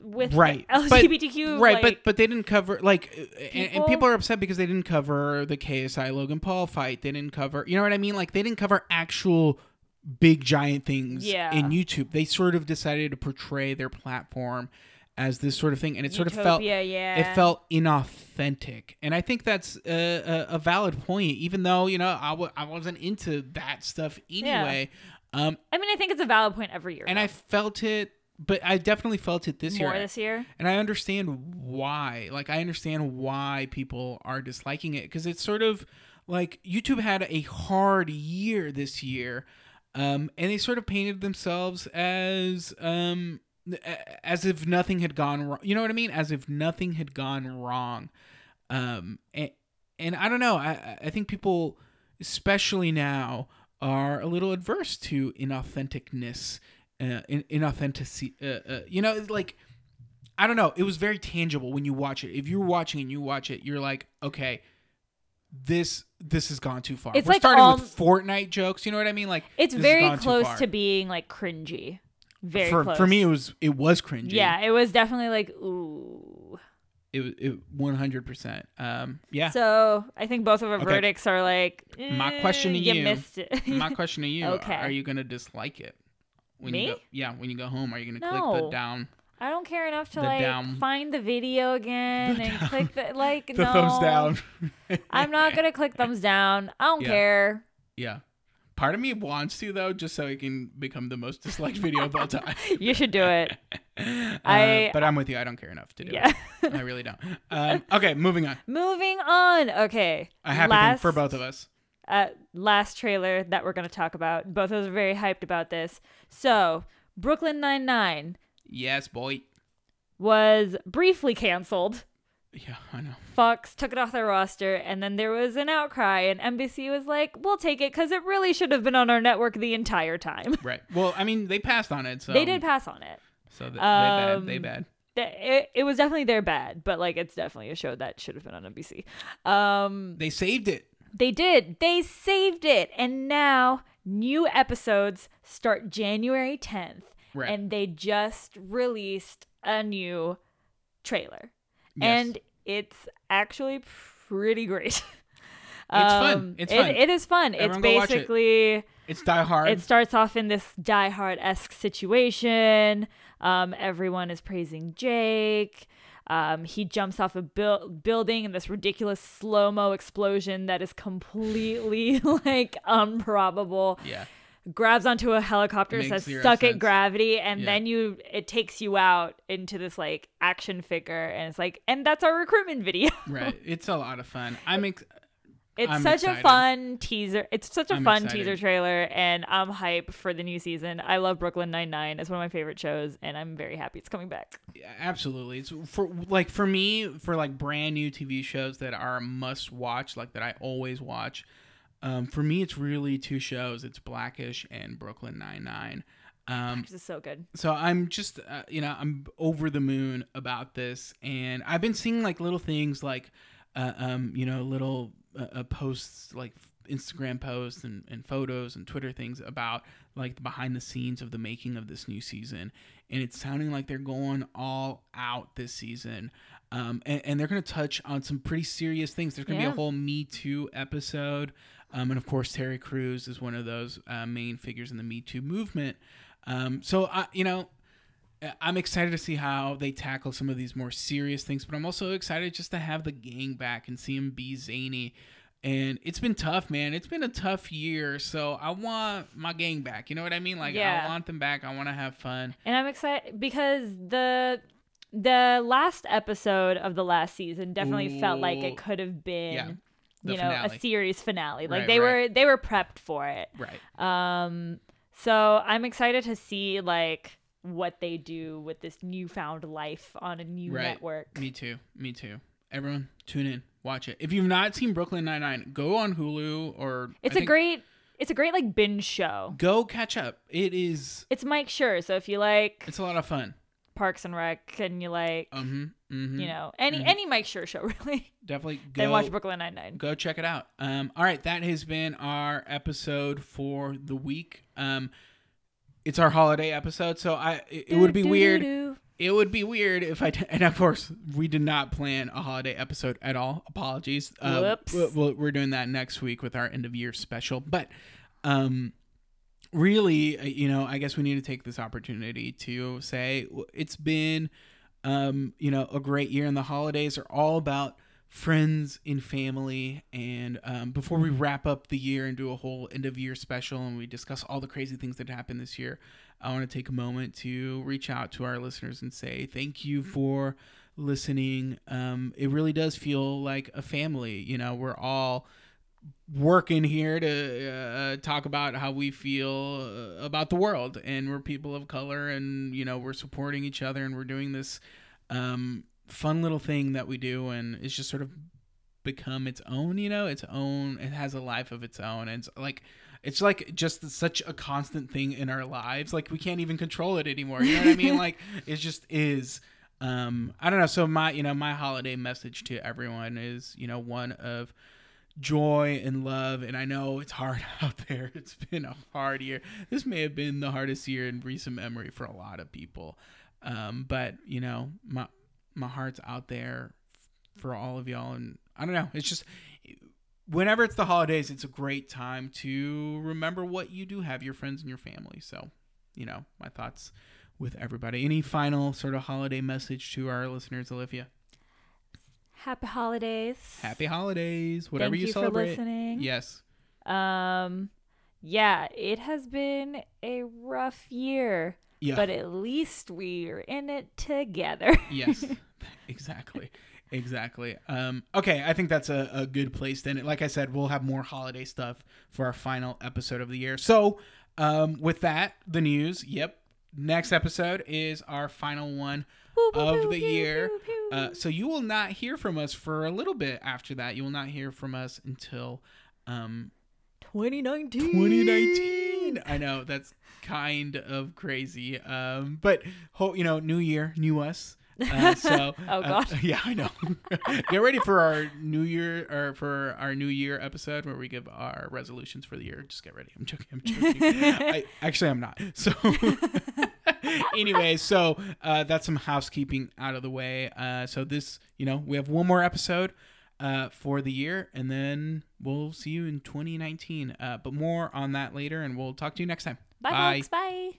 Speaker 1: with
Speaker 2: right
Speaker 1: LGBTQ?
Speaker 2: but, right
Speaker 1: like,
Speaker 2: but but they didn't cover like uh, and, and
Speaker 1: People?
Speaker 2: people are upset because they didn't cover the ksi logan paul fight they didn't cover you know what i mean like they didn't cover actual big giant things
Speaker 1: Yeah.
Speaker 2: in youtube they sort of decided to portray their platform as this sort of thing and it sort of felt
Speaker 1: Utopia, yeah,
Speaker 2: it felt inauthentic and i think that's a, a, a valid point even though you know I w- I wasn't into that stuff anyway um
Speaker 1: I mean, I think it's a valid point every year.
Speaker 2: and i felt it but i definitely felt it this
Speaker 1: more
Speaker 2: year
Speaker 1: this year.
Speaker 2: and I understand why. Like I understand why people are disliking it because it's sort of like YouTube had a hard year this year, um, and they sort of painted themselves as um, as if nothing had gone wrong. You know what I mean? As if nothing had gone wrong. Um, and, and I don't know. I I think people, especially now, are a little adverse to inauthenticness. Uh, in, inauthenticity, uh, uh, you know, like I don't know. It was very tangible when you watch it. If you're watching and you watch it, you're like, okay, this this has gone too far.
Speaker 1: It's
Speaker 2: We're
Speaker 1: like
Speaker 2: starting
Speaker 1: all-
Speaker 2: with Fortnite jokes. You know what I mean? Like
Speaker 1: It's very close to being like cringy. Very
Speaker 2: for
Speaker 1: close.
Speaker 2: for me. It was it was cringy.
Speaker 1: Yeah, it was definitely like ooh.
Speaker 2: It was it one hundred percent. Um, yeah.
Speaker 1: So I think both of our
Speaker 2: Okay.
Speaker 1: verdicts are like.
Speaker 2: My question to
Speaker 1: eh,
Speaker 2: you-
Speaker 1: missed it.
Speaker 2: My question to you:
Speaker 1: Okay.
Speaker 2: Are you gonna dislike it when
Speaker 1: Me?
Speaker 2: you go? Yeah, when you go home, are you gonna click the down,
Speaker 1: I don't care enough to
Speaker 2: The
Speaker 1: like
Speaker 2: down-
Speaker 1: find the video again
Speaker 2: The
Speaker 1: and
Speaker 2: down-
Speaker 1: click the like.
Speaker 2: the
Speaker 1: no,
Speaker 2: thumbs down?
Speaker 1: I'm not gonna click thumbs down. I don't
Speaker 2: Yeah.
Speaker 1: care.
Speaker 2: Yeah. Part of me wants to though, just so it can become the most disliked video of all time.
Speaker 1: You should do it.
Speaker 2: Uh,
Speaker 1: I-
Speaker 2: but I'm with you. I don't care enough to do
Speaker 1: Yeah.
Speaker 2: it. I really don't. Um, okay, moving on.
Speaker 1: Moving on. Okay.
Speaker 2: A happy
Speaker 1: last,
Speaker 2: thing for both of us.
Speaker 1: uh, last trailer that we're going to talk about. Both of us are very hyped about this. So, Brooklyn Nine Nine
Speaker 2: Yes, boy.
Speaker 1: was briefly canceled.
Speaker 2: Yeah, I know.
Speaker 1: Fox took it off their roster, and then there was an outcry, and NBC was like, "We'll take it because it really should have been on our network the entire time."
Speaker 2: Right. Well, I mean, they passed on it, so
Speaker 1: they did pass on it.
Speaker 2: So th- they bad. They
Speaker 1: Um,
Speaker 2: bad.
Speaker 1: Th- It, it was definitely their bad, but like it's definitely a show that should have been on NBC. Um,
Speaker 2: They saved it.
Speaker 1: They did. They saved it. And now new episodes start January 10th.
Speaker 2: Right.
Speaker 1: And they just released a new trailer.
Speaker 2: Yes.
Speaker 1: And it's actually pretty great.
Speaker 2: It's fun. It's
Speaker 1: it-
Speaker 2: fun.
Speaker 1: it is fun.
Speaker 2: Everyone
Speaker 1: it's
Speaker 2: watch it.
Speaker 1: basically
Speaker 2: It's Die Hard.
Speaker 1: it starts off in this Die Hard esque situation. Um, everyone is praising Jake. Um, he jumps off a buil- building in this ridiculous slow mo explosion that is completely like improbable.
Speaker 2: yeah.
Speaker 1: Grabs onto a helicopter,
Speaker 2: Makes
Speaker 1: says "suck
Speaker 2: sense.
Speaker 1: it, gravity," and
Speaker 2: Yeah.
Speaker 1: then you it takes you out into this like action figure, and it's like, and that's our recruitment video.
Speaker 2: Right. It's a lot of fun. I'm ex-
Speaker 1: It's
Speaker 2: I'm
Speaker 1: such a fun teaser. It's such a
Speaker 2: I'm
Speaker 1: fun
Speaker 2: excited.
Speaker 1: teaser trailer, and I'm hype for the new season. I love Brooklyn Nine Nine. It's one of my favorite shows, and I'm very happy it's coming back.
Speaker 2: Yeah, absolutely. It's for like for me for like brand new TV shows that are must watch, like that I always watch. Um, for me, it's really two shows. It's Blackish and Brooklyn Nine Nine. Um,
Speaker 1: This is so good.
Speaker 2: so I'm just uh, you know I'm over the moon about this, and I've been seeing like little things like, uh, um, you know, little uh, uh, posts like Instagram posts and, and photos and Twitter things about like the behind the scenes of the making of this new season, and it's sounding like they're going all out this season. Um, and, and they're going to touch on some pretty serious things. There's going to be a whole Me Too episode. Um, and of course, Terry Crews is one of those uh, main figures in the Me Too movement. Um, so I, you know, I'm excited to see how they tackle some of these more serious things, but I'm also excited just to have the gang back and see him be zany. and it's been tough, man. It's been a tough year, so I want my gang back. You know what I mean? Like
Speaker 1: Yeah.
Speaker 2: I want them back. I want to have fun.
Speaker 1: And I'm excited because the the last episode of the last season definitely felt like it could have been
Speaker 2: Yeah, the
Speaker 1: you know
Speaker 2: finale.
Speaker 1: a series finale. Like
Speaker 2: Right,
Speaker 1: they
Speaker 2: right.
Speaker 1: were they were prepped for it.
Speaker 2: Right.
Speaker 1: Um so I'm excited to see like what they do with this newfound life on a new
Speaker 2: Right.
Speaker 1: network.
Speaker 2: Me too. Me too. Everyone, tune in, watch it. If you've not seen Brooklyn Nine Nine, go on Hulu or
Speaker 1: It's a
Speaker 2: think-
Speaker 1: great it's a great like binge show.
Speaker 2: Go catch up. It is.
Speaker 1: It's Mike Schur. so if you like
Speaker 2: It's a lot of fun.
Speaker 1: Parks and Rec and you like
Speaker 2: Um. Mm-hmm.
Speaker 1: you know any
Speaker 2: Mhm.
Speaker 1: any Mike Schur show really,
Speaker 2: Definitely go.
Speaker 1: then watch Brooklyn Nine Nine.
Speaker 2: go check it out. Um, all right, that has been our episode for the week. Um, it's our holiday episode, so I it, it would be weird. It would be weird if I and of course we did not plan a holiday episode at all. Apologies. Um,
Speaker 1: Whoops.
Speaker 2: we- we'll- we're doing that next week with our end of year special, but um, really, uh, you know, I guess we need to take this opportunity to say it's been, um, you know, a great year, and the holidays are all about friends and family. And um, before we wrap up the year and do a whole end of year special, and we discuss all the crazy things that happened this year, I want to take a moment to reach out to our listeners and say thank you for listening. Um, it really does feel like a family. You know, we're all working here to uh, talk about how we feel uh, about the world. And we're people of color and you know we're supporting each other and we're doing this um, fun little thing that we do. And it's just sort of become its own you know its own it has a life of its own. And it's like it's like just such a constant thing in our lives. Like we can't even control it anymore. You know what i mean? Like it just is. Um i don't know. So my you know my holiday message to everyone is you know one of joy and love and i know it's hard out there. It's been a hard year. This may have been the hardest year in recent memory for a lot of people. Um, but you know my my heart's out there for all of y'all and i don't know. It's just whenever it's the holidays it's a great time to remember what you do have your friends and your family. So you know my thoughts with everybody. Any final sort of holiday message to our listeners olivia
Speaker 1: Happy holidays.
Speaker 2: happy holidays whatever
Speaker 1: Thank
Speaker 2: you,
Speaker 1: you
Speaker 2: celebrate.
Speaker 1: for listening.
Speaker 2: yes.
Speaker 1: Um, yeah, it has been a rough year,
Speaker 2: yeah.
Speaker 1: but at least we're in it together.
Speaker 2: yes. Exactly. Exactly. Um okay i think that's a, a good place then like i said we'll have more holiday stuff for our final episode of the year. So um with that the news yep. Next episode is our final one of the year. uh, so you will not hear from us for a little bit after that. You will not hear from us until um
Speaker 1: 2019.
Speaker 2: 2019 i know that's kind of crazy. Um but you know new year new us. Uh, so
Speaker 1: Oh,
Speaker 2: uh,
Speaker 1: God.
Speaker 2: yeah i know. Get ready for our new year or for our new year episode where we give our resolutions for the year. Just get ready. I'm joking i'm joking. I, actually i'm not. So anyway so uh, that's some housekeeping out of the way uh, so this you know we have one more episode uh, for the year and then we'll see you in 2019 uh, but more on that later and we'll talk to you next time
Speaker 1: Bye, folks. Bye.